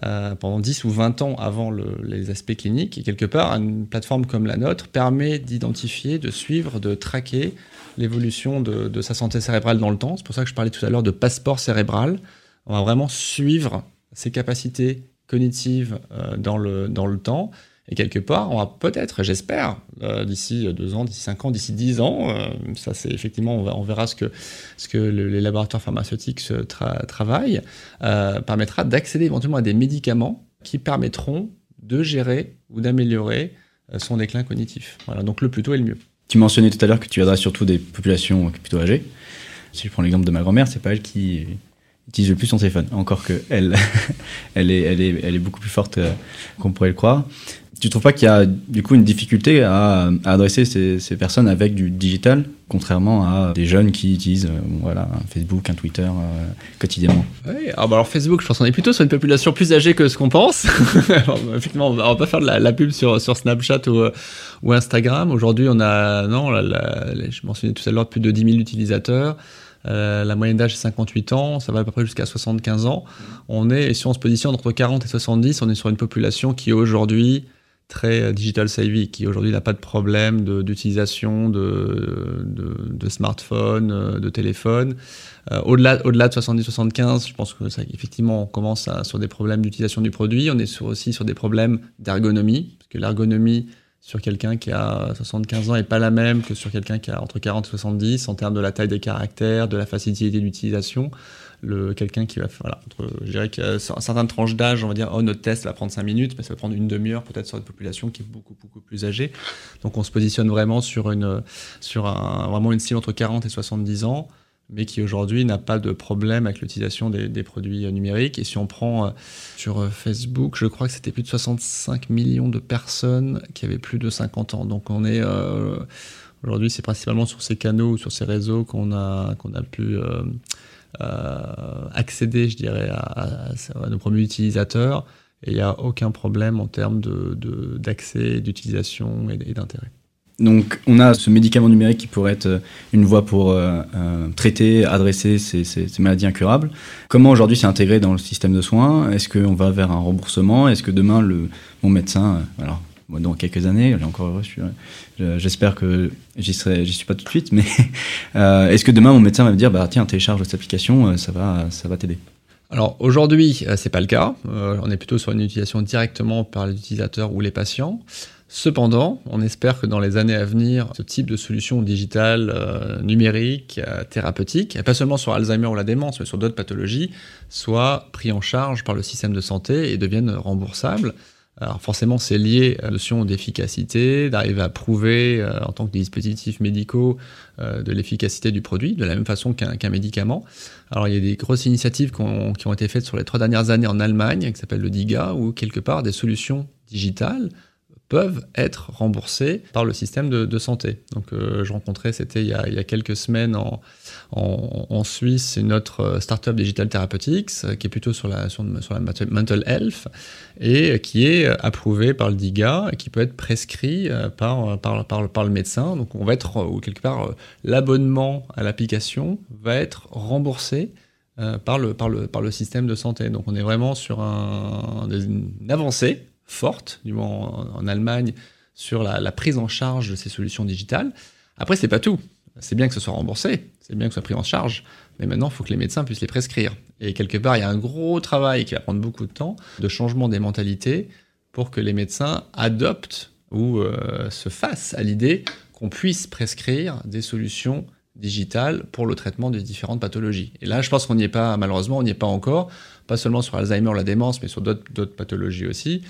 euh, pendant 10 ou 20 ans avant le, les aspects cliniques? Et quelque part, une plateforme comme la nôtre permet d'identifier, de suivre, de traquer l'évolution de, de sa santé cérébrale dans le temps. C'est pour ça que je parlais tout à l'heure de passeport cérébral. On va vraiment suivre ses capacités cognitives euh, dans, le, dans le temps. Et quelque part, on va peut-être, j'espère, euh, d'ici deux ans, d'ici cinq ans, d'ici dix ans, euh, ça c'est effectivement, on, verra ce que, ce que les laboratoires pharmaceutiques travaillent, permettra d'accéder éventuellement à des médicaments qui permettront de gérer ou d'améliorer son déclin cognitif. Voilà, donc le plus tôt est le mieux. Tu mentionnais tout à l'heure que tu adresses surtout des populations plutôt âgées. Si je prends l'exemple de ma grand-mère, c'est pas elle qui utilise le plus son téléphone. Encore que elle, elle, est, elle, est, elle est beaucoup plus forte euh, qu'on pourrait le croire. Tu trouves pas qu'il y a du coup une difficulté à, adresser ces, personnes avec du digital, contrairement à des jeunes qui utilisent euh, voilà, un Facebook, un Twitter euh, quotidiennement? Oui, ah bah alors Facebook, je pense qu'on est plutôt sur une population plus âgée que ce qu'on pense. Effectivement, on va pas faire de la, pub sur, sur Snapchat ou Instagram. Aujourd'hui, on a, non, je mentionnais tout à l'heure, plus de 10 000 utilisateurs. Euh, la moyenne d'âge est 58 ans, ça va à peu près jusqu'à 75 ans. On est, et si on se positionne entre 40 et 70, on est sur une population qui est aujourd'hui très euh, digital savvy, qui aujourd'hui n'a pas de problème d'utilisation de, de, de, smartphone, euh, de téléphone. au-delà, au-delà de 70-75, je pense que ça, effectivement, on commence sur des problèmes d'utilisation du produit. On est aussi sur des problèmes d'ergonomie, parce que l'ergonomie sur quelqu'un qui a 75 ans est pas la même que sur quelqu'un qui a entre 40 et 70 en termes de la taille des caractères, de la facilité d'utilisation. Le, quelqu'un qui va, voilà, je dirais qu'à certaines tranches d'âge, on va dire, oh, notre test va prendre 5 minutes, mais ça va prendre une demi-heure peut-être sur une population qui est beaucoup, beaucoup plus âgée. Donc on se positionne vraiment sur une, sur un, vraiment une cible entre 40 et 70 ans mais qui aujourd'hui n'a pas de problème avec l'utilisation des, produits numériques. Et si on prend euh, sur euh, Facebook, je crois que c'était plus de 65 millions de personnes qui avaient plus de 50 ans. Donc on est euh, aujourd'hui, c'est principalement sur ces canaux ou sur ces réseaux qu'on a qu'on a pu accéder, je dirais, à, nos premiers utilisateurs. Et il n'y a aucun problème en termes d'accès, d'utilisation et d'intérêt. Donc, on a ce médicament numérique qui pourrait être euh, une voie pour euh, euh, traiter, adresser ces, maladies incurables. Comment aujourd'hui c'est intégré dans le système de soins? Est-ce qu'on va vers un remboursement? Est-ce que demain, mon médecin, alors dans quelques années, j'espère que j'y serai, j'y suis pas tout de suite, mais est-ce que demain mon médecin va me dire, bah tiens, télécharge cette application, ça va, ça va t'aider? Alors aujourd'hui, c'est pas le cas. on est plutôt sur une utilisation directement par l'utilisateur ou les patients. Cependant, on espère que dans les années à venir, ce type de solution digitale, euh, numérique, euh, thérapeutique, et pas seulement sur Alzheimer ou la démence, mais sur d'autres pathologies, soit pris en charge par le système de santé et deviennent remboursables. Alors forcément, c'est lié à la notion d'efficacité, d'arriver à prouver euh, en tant que dispositifs médicaux de l'efficacité du produit, de la même façon qu'un médicament. Alors il y a des grosses initiatives qui ont, été faites sur les trois dernières années en Allemagne, qui s'appellent le DIGA, où quelque part des solutions digitales peuvent être remboursés par le système de, santé. Donc, euh, je rencontrais, c'était il, y a quelques semaines en, en, Suisse, une autre euh, startup Digital Therapeutics euh, qui est plutôt sur la, sur, la mental health et qui est approuvé par le DIGA et qui peut être prescrit par, par, par, par le médecin. Donc, on va être, ou quelque part, l'abonnement à l'application va être remboursé par, le, par, le, par le système de santé. Donc, on est vraiment sur un, une avancée forte, du moins en, Allemagne, sur la, prise en charge de ces solutions digitales. Après, c'est pas tout. C'est bien que ce soit remboursé, c'est bien que ce soit pris en charge, mais maintenant, il faut que les médecins puissent les prescrire. Et quelque part, il y a un gros travail qui va prendre beaucoup de temps de changement des mentalités pour que les médecins adoptent ou euh, se fassent à l'idée qu'on puisse prescrire des solutions digitales pour le traitement des différentes pathologies. Et là, je pense qu'on n'y est pas, malheureusement, on n'y est pas encore, pas seulement sur Alzheimer, la démence, mais sur d'autres pathologies aussi.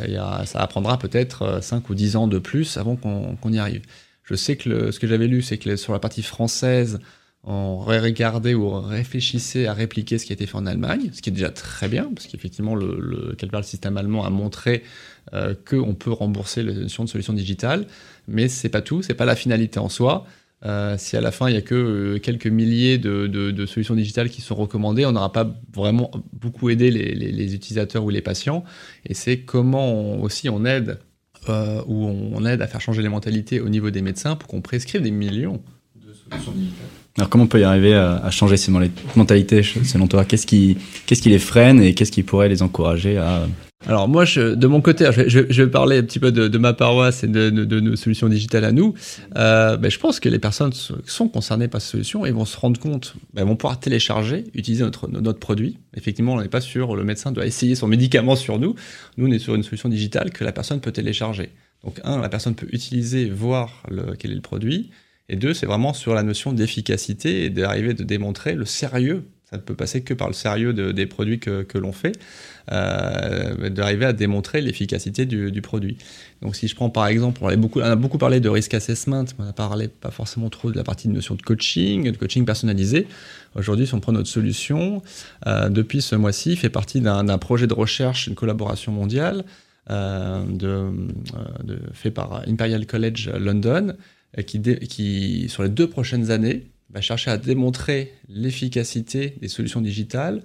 Euh, ça apprendra peut-être 5 euh, ou 10 ans de plus avant qu'on y arrive. Je sais que ce que j'avais lu, c'est que sur la partie française, on regardait ou réfléchissait à répliquer ce qui a été fait en Allemagne, ce qui est déjà très bien, parce qu'effectivement, le, le, système allemand a montré euh, qu'on peut rembourser la notion de solution digitale, mais c'est pas tout, c'est pas la finalité en soi. Euh, si à la fin il n'y a que euh, quelques milliers de, solutions digitales qui sont recommandées, on n'aura pas vraiment beaucoup aidé les, utilisateurs ou les patients. Et c'est comment aussi on aide euh, ou on aide à faire changer les mentalités au niveau des médecins pour qu'on prescrive des millions de solutions digitales. Alors comment on peut y arriver à, changer ces mentalités selon toi? Qu'est-ce qui, qu'est-ce qui les freine et qu'est-ce qui pourrait les encourager à alors moi, de mon côté, je, vais parler un petit peu de, ma paroisse et de, nos solutions digitales à nous. Euh, ben, je pense que les personnes sont concernées par ces solutions et vont se rendre compte, ben, vont pouvoir télécharger, utiliser notre, notre produit. Effectivement, on n'est pas sûr, le médecin doit essayer son médicament sur nous. Nous, on est sur une solution digitale que la personne peut télécharger. Donc un, la personne peut utiliser, voir quel est le produit. Et deux, c'est vraiment sur la notion d'efficacité et d'arriver de démontrer le sérieux ça ne peut passer que par le sérieux des produits que, que l'on fait, euh, d'arriver à démontrer l'efficacité du, du, produit. Donc si je prends par exemple, on a beaucoup, a parlé de risk assessment, mais on n'a parlé pas forcément trop de la partie de notion de coaching, de coaching personnalisé. Aujourd'hui, si on prend notre solution, euh, depuis ce mois-ci, fait partie d'un projet de recherche, une collaboration mondiale euh, euh, fait par Imperial College London, qui, qui, sur les deux prochaines années, va chercher à démontrer l'efficacité des solutions digitales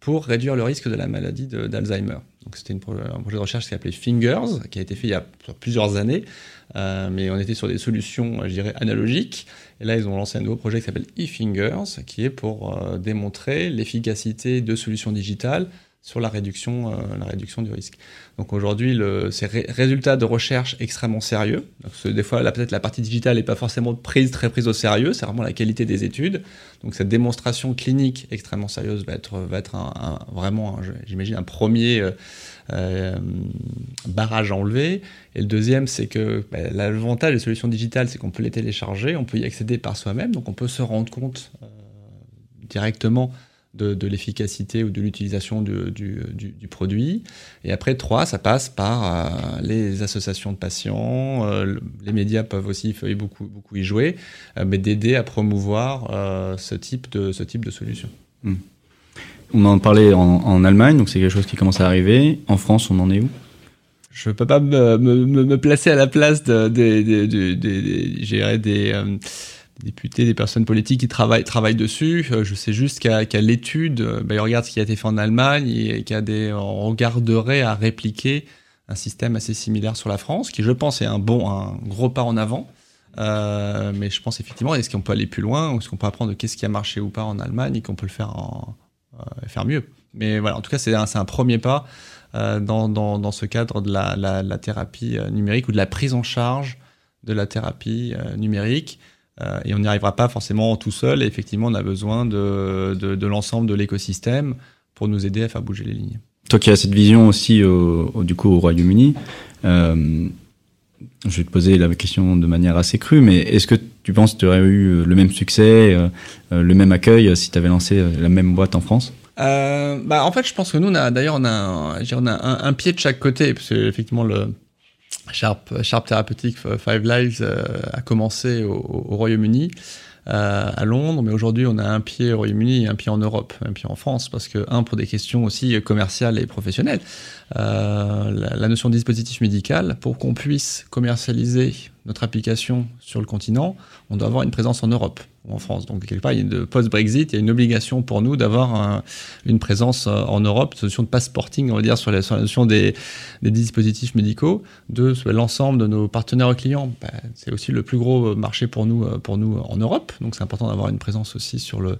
pour réduire le risque de la maladie d'Alzheimer. Donc c'était un projet de recherche qui s'appelait Fingers, qui a été fait il y a plusieurs années, euh, mais on était sur des solutions, je dirais, analogiques. Et là, ils ont lancé un nouveau projet qui s'appelle eFingers, qui est pour euh, démontrer l'efficacité de solutions digitales sur la réduction, euh, la réduction du risque. Donc aujourd'hui, ces résultats de recherche extrêmement sérieux. Donc, des fois, peut-être la partie digitale n'est pas forcément prise, très prise au sérieux, c'est vraiment la qualité des études. Donc cette démonstration clinique extrêmement sérieuse va être, va être vraiment, j'imagine, un premier euh, euh, barrage à enlever. Et le deuxième, c'est que bah, l'avantage des solutions digitales, c'est qu'on peut les télécharger, on peut y accéder par soi-même, donc on peut se rendre compte directement de, l'efficacité ou de l'utilisation du, du, produit. Et après, trois, ça passe par euh, les associations de patients, euh, les médias peuvent aussi beaucoup, beaucoup y jouer, euh, mais d'aider à promouvoir ce, type de, ce type de solution. Hmm. On en parlait en, en Allemagne, donc c'est quelque chose qui commence à arriver. En France, on en est où? Je ne peux pas me, me, me, placer à la place des, des, des, des, des députés, des personnes politiques qui travaillent, travaillent dessus. Euh, je sais juste qu'à l'étude, euh, bah, ils regardent ce qui a été fait en Allemagne et qu'il regarderait à répliquer un système assez similaire sur la France, qui je pense est un bon, un gros pas en avant. Euh, mais je pense effectivement, est-ce qu'on peut aller plus loin, ou est-ce qu'on peut apprendre de qu'est-ce qui a marché ou pas en Allemagne et qu'on peut le faire, en, faire mieux. Mais voilà, en tout cas, c'est un, un, premier pas dans, dans, dans, ce cadre de la, la, la, thérapie numérique ou de la prise en charge de la thérapie numérique. Euh, et on n'y arrivera pas forcément tout seul. Et effectivement, on a besoin de, de, de l'ensemble de l'écosystème pour nous aider à faire bouger les lignes. Toi qui as cette vision aussi au, du coup au Royaume-Uni, euh, je vais te poser la question de manière assez crue, mais est-ce que tu penses que tu aurais eu le même succès, euh, le même accueil si tu avais lancé la même boîte en France? Euh, bah, en fait, je pense que nous, on a d'ailleurs on a, un, on a un, pied de chaque côté, parce que effectivement le Sharp, Sharp Therapeutic Five Lives a commencé au, au Royaume-Uni. Euh, à Londres, mais aujourd'hui on a un pied au Royaume-Uni un pied en Europe, un pied en France, parce que un pour des questions aussi commerciales et professionnelles, euh, la, la, notion de dispositif médical, pour qu'on puisse commercialiser notre application sur le continent, on doit avoir une présence en Europe ou en France. Donc, quelque part, il y a post-Brexit, il y a une obligation pour nous d'avoir une présence euh, en Europe, une notion de passporting, on va dire, sur la, notion des, dispositifs médicaux, de l'ensemble de nos partenaires clients. Ben, c'est aussi le plus gros marché pour nous, euh, pour nous en Europe. Donc, c'est important d'avoir une présence aussi sur le,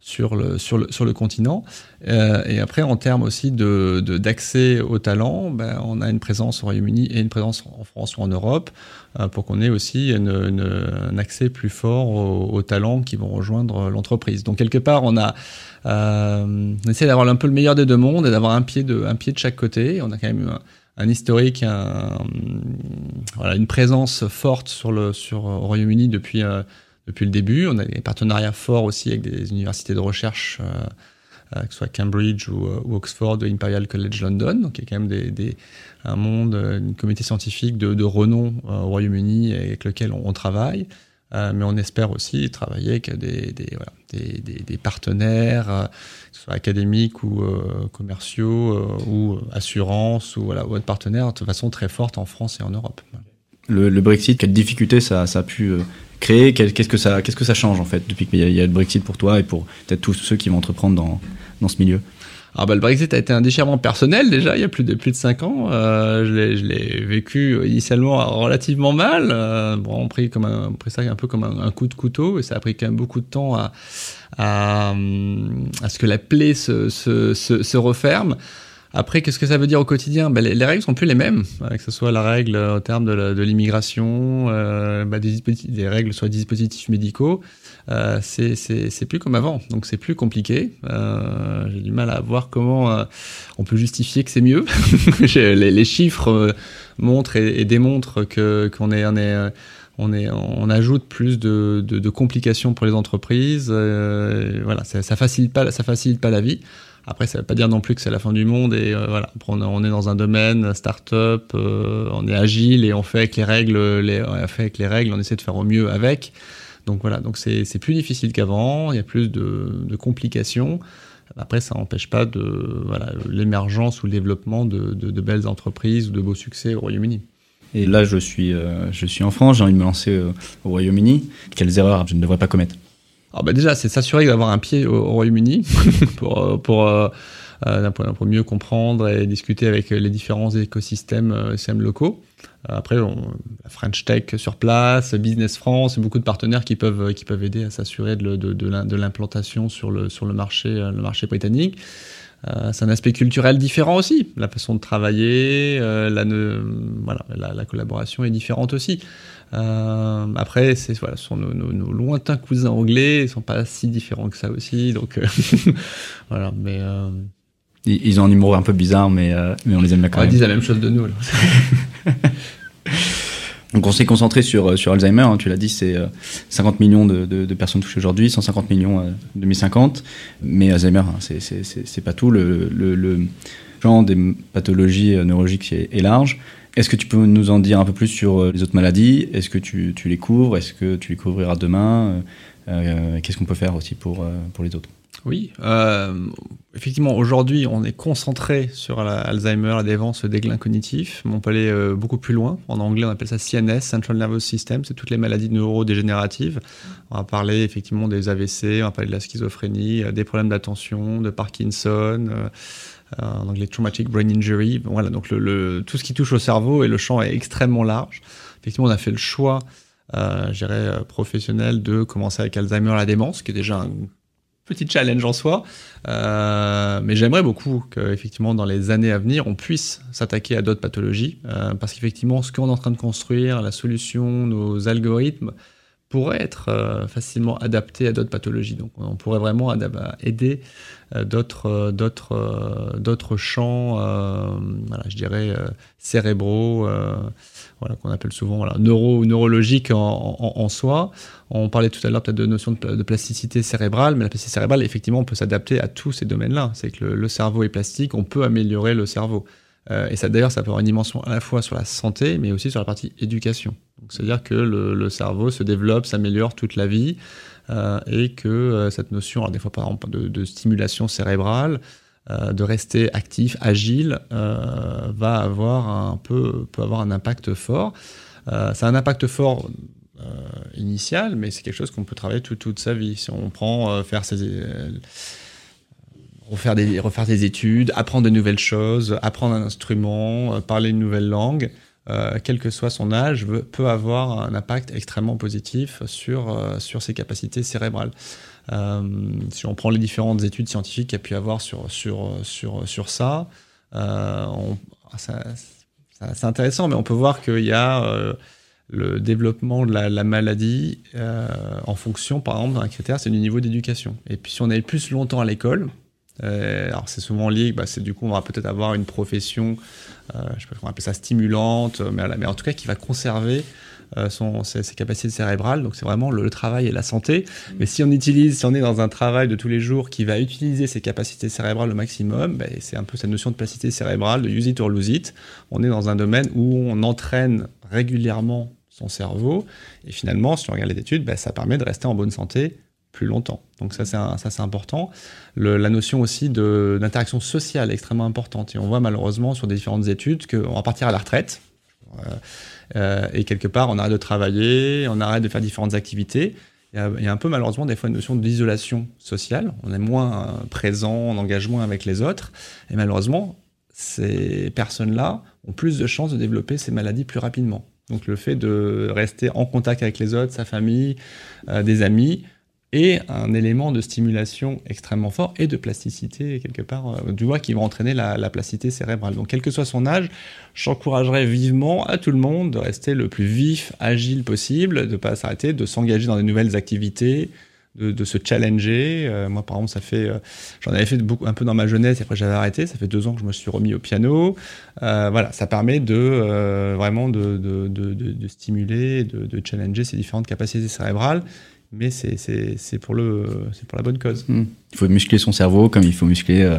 sur le, sur le, sur le continent. Euh, et après, en termes aussi de, d'accès aux talents, ben, on a une présence au Royaume-Uni et une présence en France ou en Europe euh, pour qu'on ait aussi un accès plus fort aux, talents qui vont rejoindre l'entreprise. Donc, quelque part, on a euh, on essaie d'avoir un peu le meilleur des deux mondes et d'avoir un pied de, un pied de chaque côté. On a quand même un, un historique, un, voilà, une présence forte sur le, sur, au Royaume-Uni depuis depuis le début. On a des partenariats forts aussi avec des universités de recherche, euh, euh, que ce soit Cambridge ou, euh, Oxford ou Imperial College London. Donc il y a quand même un monde, une comité scientifique de, renom au Royaume-Uni avec lequel on, travaille. mais on espère aussi travailler avec des, partenaires, que ce soit académiques ou commerciaux ou assurances ou, voilà, autres partenaires de façon très forte en France et en Europe. Le, Brexit, quelle difficulté ça a pu créer Qu'est-ce que ça, qu'est-ce que ça change en fait depuis qu'il y, a le Brexit pour toi et pour peut-être tous ceux qui vont entreprendre dans, dans ce milieu? Alors bah, le Brexit a été un déchirement personnel déjà il y a plus de plus de cinq ans. Euh, je l'ai vécu initialement relativement mal. Euh, bon, on pris comme un, pris ça un peu comme un, coup de couteau et ça a pris quand même beaucoup de temps à à, à ce que la plaie se, se, se, se referme. Après, qu'est-ce que ça veut dire au quotidien? Ben, les, les, règles sont plus les mêmes, euh, que ce soit la règle en termes de, de l'immigration, euh, ben, des, règles sur les dispositifs médicaux. Euh, c'est plus comme avant, donc c'est plus compliqué. Euh, J'ai du mal à voir comment euh, on peut justifier que c'est mieux. les, chiffres euh, montrent et, démontrent que qu'on est, on est on, est, on ajoute plus de, de, de complications pour les entreprises. voilà, ça, ça facilite pas, ça facilite pas la vie. Après, ça ne veut pas dire non plus que c'est la fin du monde. Et euh, voilà, on, est dans un domaine start-up, euh, on est agile et on fait avec les règles, les, on fait avec les règles, on essaie de faire au mieux avec. Donc voilà, donc c'est plus difficile qu'avant. Il y a plus de, complications. Après, ça n'empêche pas de l'émergence ou le développement de, belles entreprises ou de beaux succès au Royaume-Uni. Et là, je suis, euh, je suis en France, j'ai envie de me lancer au Royaume-Uni. Quelles erreurs je ne devrais pas commettre? Alors bah déjà, c'est s'assurer d'avoir un pied au, Royaume-Uni pour, euh, pour, euh, euh mieux comprendre et discuter avec les différents écosystèmes, euh, locaux. Après, French Tech sur place, Business France, beaucoup de partenaires qui peuvent, qui peuvent aider à s'assurer de, l'implantation sur le, sur le, marché, le marché britannique. C'est un aspect culturel différent aussi. La façon de travailler, la, voilà, la, collaboration est différente aussi. Euh, après, c'est voilà, sont nos, nos, nos, lointains cousins anglais, ils sont pas si différents que ça aussi, donc euh, voilà. Mais euh, ils, ont un humour un peu bizarre, mais mais on les aime bien quand même. Ils disent la même chose de nous. Donc on s'est concentré sur, sur Alzheimer, hein, tu l'as dit, c'est 50 millions de, de, de personnes touchées aujourd'hui, 150 millions en 2050, mais Alzheimer, hein, c'est pas tout, le, le, le, genre des pathologies neurologiques est, est large. Est-ce que tu peux nous en dire un peu plus sur euh, les autres maladies? Est-ce que tu, les couvres? Est-ce que tu les couvriras demain? Euh, euh, Qu'est-ce qu'on peut faire aussi pour, pour les autres? Oui, effectivement, aujourd'hui, on est concentré sur l'Alzheimer, la dévance, le déclin cognitif, mais on peut aller beaucoup plus loin. En anglais, on appelle ça CNS, Central Nervous System, c'est toutes les maladies neurodégénératives. On va parler effectivement des AVC, on va parler de la schizophrénie, des problèmes d'attention, de Parkinson, en anglais traumatic brain injury. Voilà, donc le, tout ce qui touche au cerveau et le champ est extrêmement large. Effectivement, on a fait le choix, euh, je dirais, euh, professionnel de commencer avec Alzheimer, la démence, qui est déjà un petit challenge en soi. Euh, mais j'aimerais beaucoup qu'effectivement, dans les années à venir, on puisse s'attaquer à d'autres pathologies. Euh, parce qu'effectivement, ce qu'on est en train de construire, la solution, nos algorithmes, pourrait être facilement adapté à d'autres pathologies. Donc on pourrait vraiment aider d'autres d'autres d'autres champs, voilà, je dirais cérébraux voilà, qu'on appelle souvent voilà, neuro, neurologique en, soi. On parlait tout à l'heure peut-être de notion de, plasticité cérébrale, mais la plasticité cérébrale, effectivement, on peut s'adapter à tous ces domaines-là. C'est que le, cerveau est plastique, on peut améliorer le cerveau. Euh, et ça, d'ailleurs, ça peut avoir une dimension à la fois sur la santé, mais aussi sur la partie éducation. C'est-à-dire que le, cerveau se développe, s'améliore toute la vie, euh, et que euh, cette notion, alors des fois par exemple de, stimulation cérébrale, de rester actif, agile, va avoir un peu, peut avoir un impact fort. Euh, un impact fort initial, mais c'est quelque chose qu'on peut travailler toute sa vie. Si on prend faire ses, refaire des, refaire des études, apprendre de nouvelles choses, apprendre un instrument, parler une nouvelle langue, quel que soit son âge, peut avoir un impact extrêmement positif sur, sur ses capacités cérébrales. Euh, si on prend les différentes études scientifiques qu'il y a pu avoir sur, sur, sur, sur ça, euh, c'est intéressant, mais on peut voir qu'il y a euh, le développement de la, maladie en fonction, par exemple, d'un critère, c'est du niveau d'éducation. Et puis si on est plus longtemps à l'école, alors c'est souvent lié, bah, c'est du coup on va peut-être avoir une profession, je sais pas comment on appelle ça, stimulante, mais, mais en tout cas qui va conserver euh, ses, capacités cérébrales. Donc c'est vraiment le, travail et la santé. Mais si on utilise, si on est dans un travail de tous les jours qui va utiliser ses capacités cérébrales au maximum, ben, c'est un peu cette notion de plasticité cérébrale, de use it or lose it. On est dans un domaine où on entraîne régulièrement son cerveau. Et finalement, si on regarde les études, ben, ça permet de rester en bonne santé longtemps. Donc ça, c'est important. la notion aussi d'interaction sociale est extrêmement importante. Et on voit malheureusement sur des différentes études qu'on va partir à la retraite. Euh, euh, et quelque part, on arrête de travailler, on arrête de faire différentes activités. Il y, a, un peu malheureusement des fois une notion d'isolation sociale. On est moins euh, présent, en engagement avec les autres. Et malheureusement, ces personnes-là ont plus de chances de développer ces maladies plus rapidement. Donc le fait de rester en contact avec les autres, sa famille, des amis, et un élément de stimulation extrêmement fort et de plasticité quelque part euh, du voix qui va entraîner la, plasticité cérébrale. Donc quel que soit son âge, j'encouragerais vivement à tout le monde de rester le plus vif, agile possible, de ne pas s'arrêter, de s'engager dans de nouvelles activités, de, se challenger. Euh, moi, par exemple, ça fait, euh, j'en avais fait beaucoup, un peu dans ma jeunesse, et après j'avais arrêté. Ça fait deux ans que je me suis remis au piano. voilà, ça permet de vraiment de stimuler, de, challenger ces différentes capacités cérébrales mais c'est pour, pour la bonne cause. Hmm. Il faut muscler son cerveau comme il faut muscler. Euh,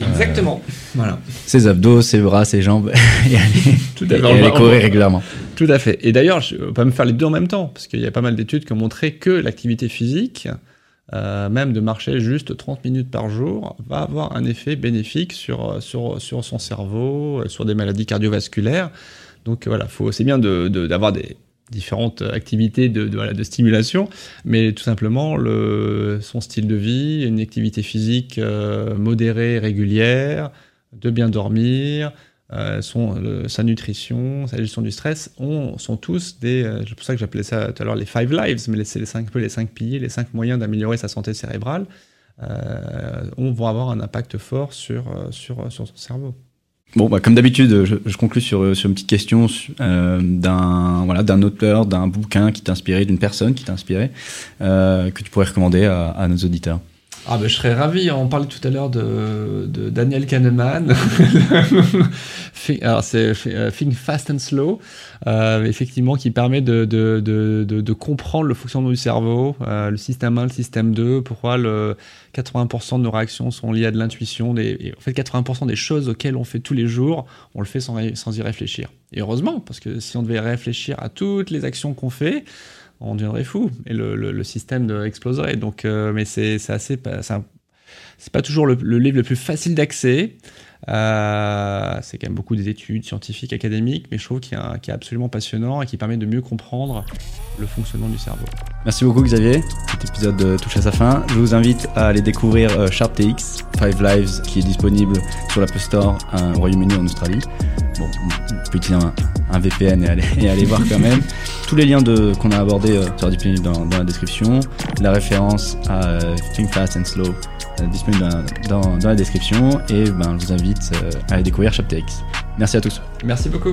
Exactement. Euh, voilà. Ses abdos, ses bras, ses jambes, et aller, Tout à fait. courir régulièrement. Tout à fait. Et d'ailleurs, je ne pas me faire les deux en même temps, parce qu'il y a pas mal d'études qui ont montré que l'activité physique, euh, même de marcher juste 30 minutes par jour, va avoir un effet bénéfique sur, sur, sur son cerveau, sur des maladies cardiovasculaires. Donc voilà, c'est bien d'avoir de, des, différentes activités de, de, stimulation, mais tout simplement le, son style de vie, une activité physique euh, modérée, régulière, de bien dormir, euh, son, sa nutrition, sa gestion du stress, on, sont tous des. Euh, c'est pour ça que j'appelais ça tout à l'heure les five lives, mais c'est les cinq, les cinq piliers, les cinq moyens d'améliorer sa santé cérébrale. on va avoir un impact fort sur, sur, sur son cerveau. Bon, bah, comme d'habitude, je, je, conclue sur, sur une petite question euh, d'un voilà, auteur, d'un bouquin qui t'a inspiré, d'une personne qui t'a inspiré, euh, que tu pourrais recommander à nos auditeurs. Ah ben, je serais ravi. On parlait tout à l'heure de, de, Daniel Kahneman. Alors c'est euh, Think Fast and Slow, euh, effectivement, qui permet de, de, de, comprendre le fonctionnement du cerveau, euh, le système 1, le système 2, pourquoi le 80% de nos réactions sont liées à de l'intuition. En fait, 80% des choses auxquelles on fait tous les jours, on le fait sans, sans y réfléchir. Et heureusement, parce que si on devait réfléchir à toutes les actions qu'on fait, on deviendrait fou et le, système exploserait. Donc, euh, mais c'est assez, c'est pas toujours le, livre le plus facile d'accès. Euh, c'est quand même beaucoup des études scientifiques, académiques, mais je trouve qu'il est, absolument passionnant et qui permet de mieux comprendre le fonctionnement du cerveau. Merci beaucoup Xavier. Cet épisode euh, touche à sa fin. Je vous invite à aller découvrir euh, SharpTX 5 Lives qui est disponible sur l'Apple Store au Royaume-Uni en Australie. Bon, on peut utiliser un, VPN et aller, voir quand même. Tous les liens qu'on a abordés seront disponibles dans, dans, la description. La référence à Think Fast and Slow disponible dans, la description et ben, je vous invite euh, à aller découvrir ShopTX. Merci à tous. Merci beaucoup.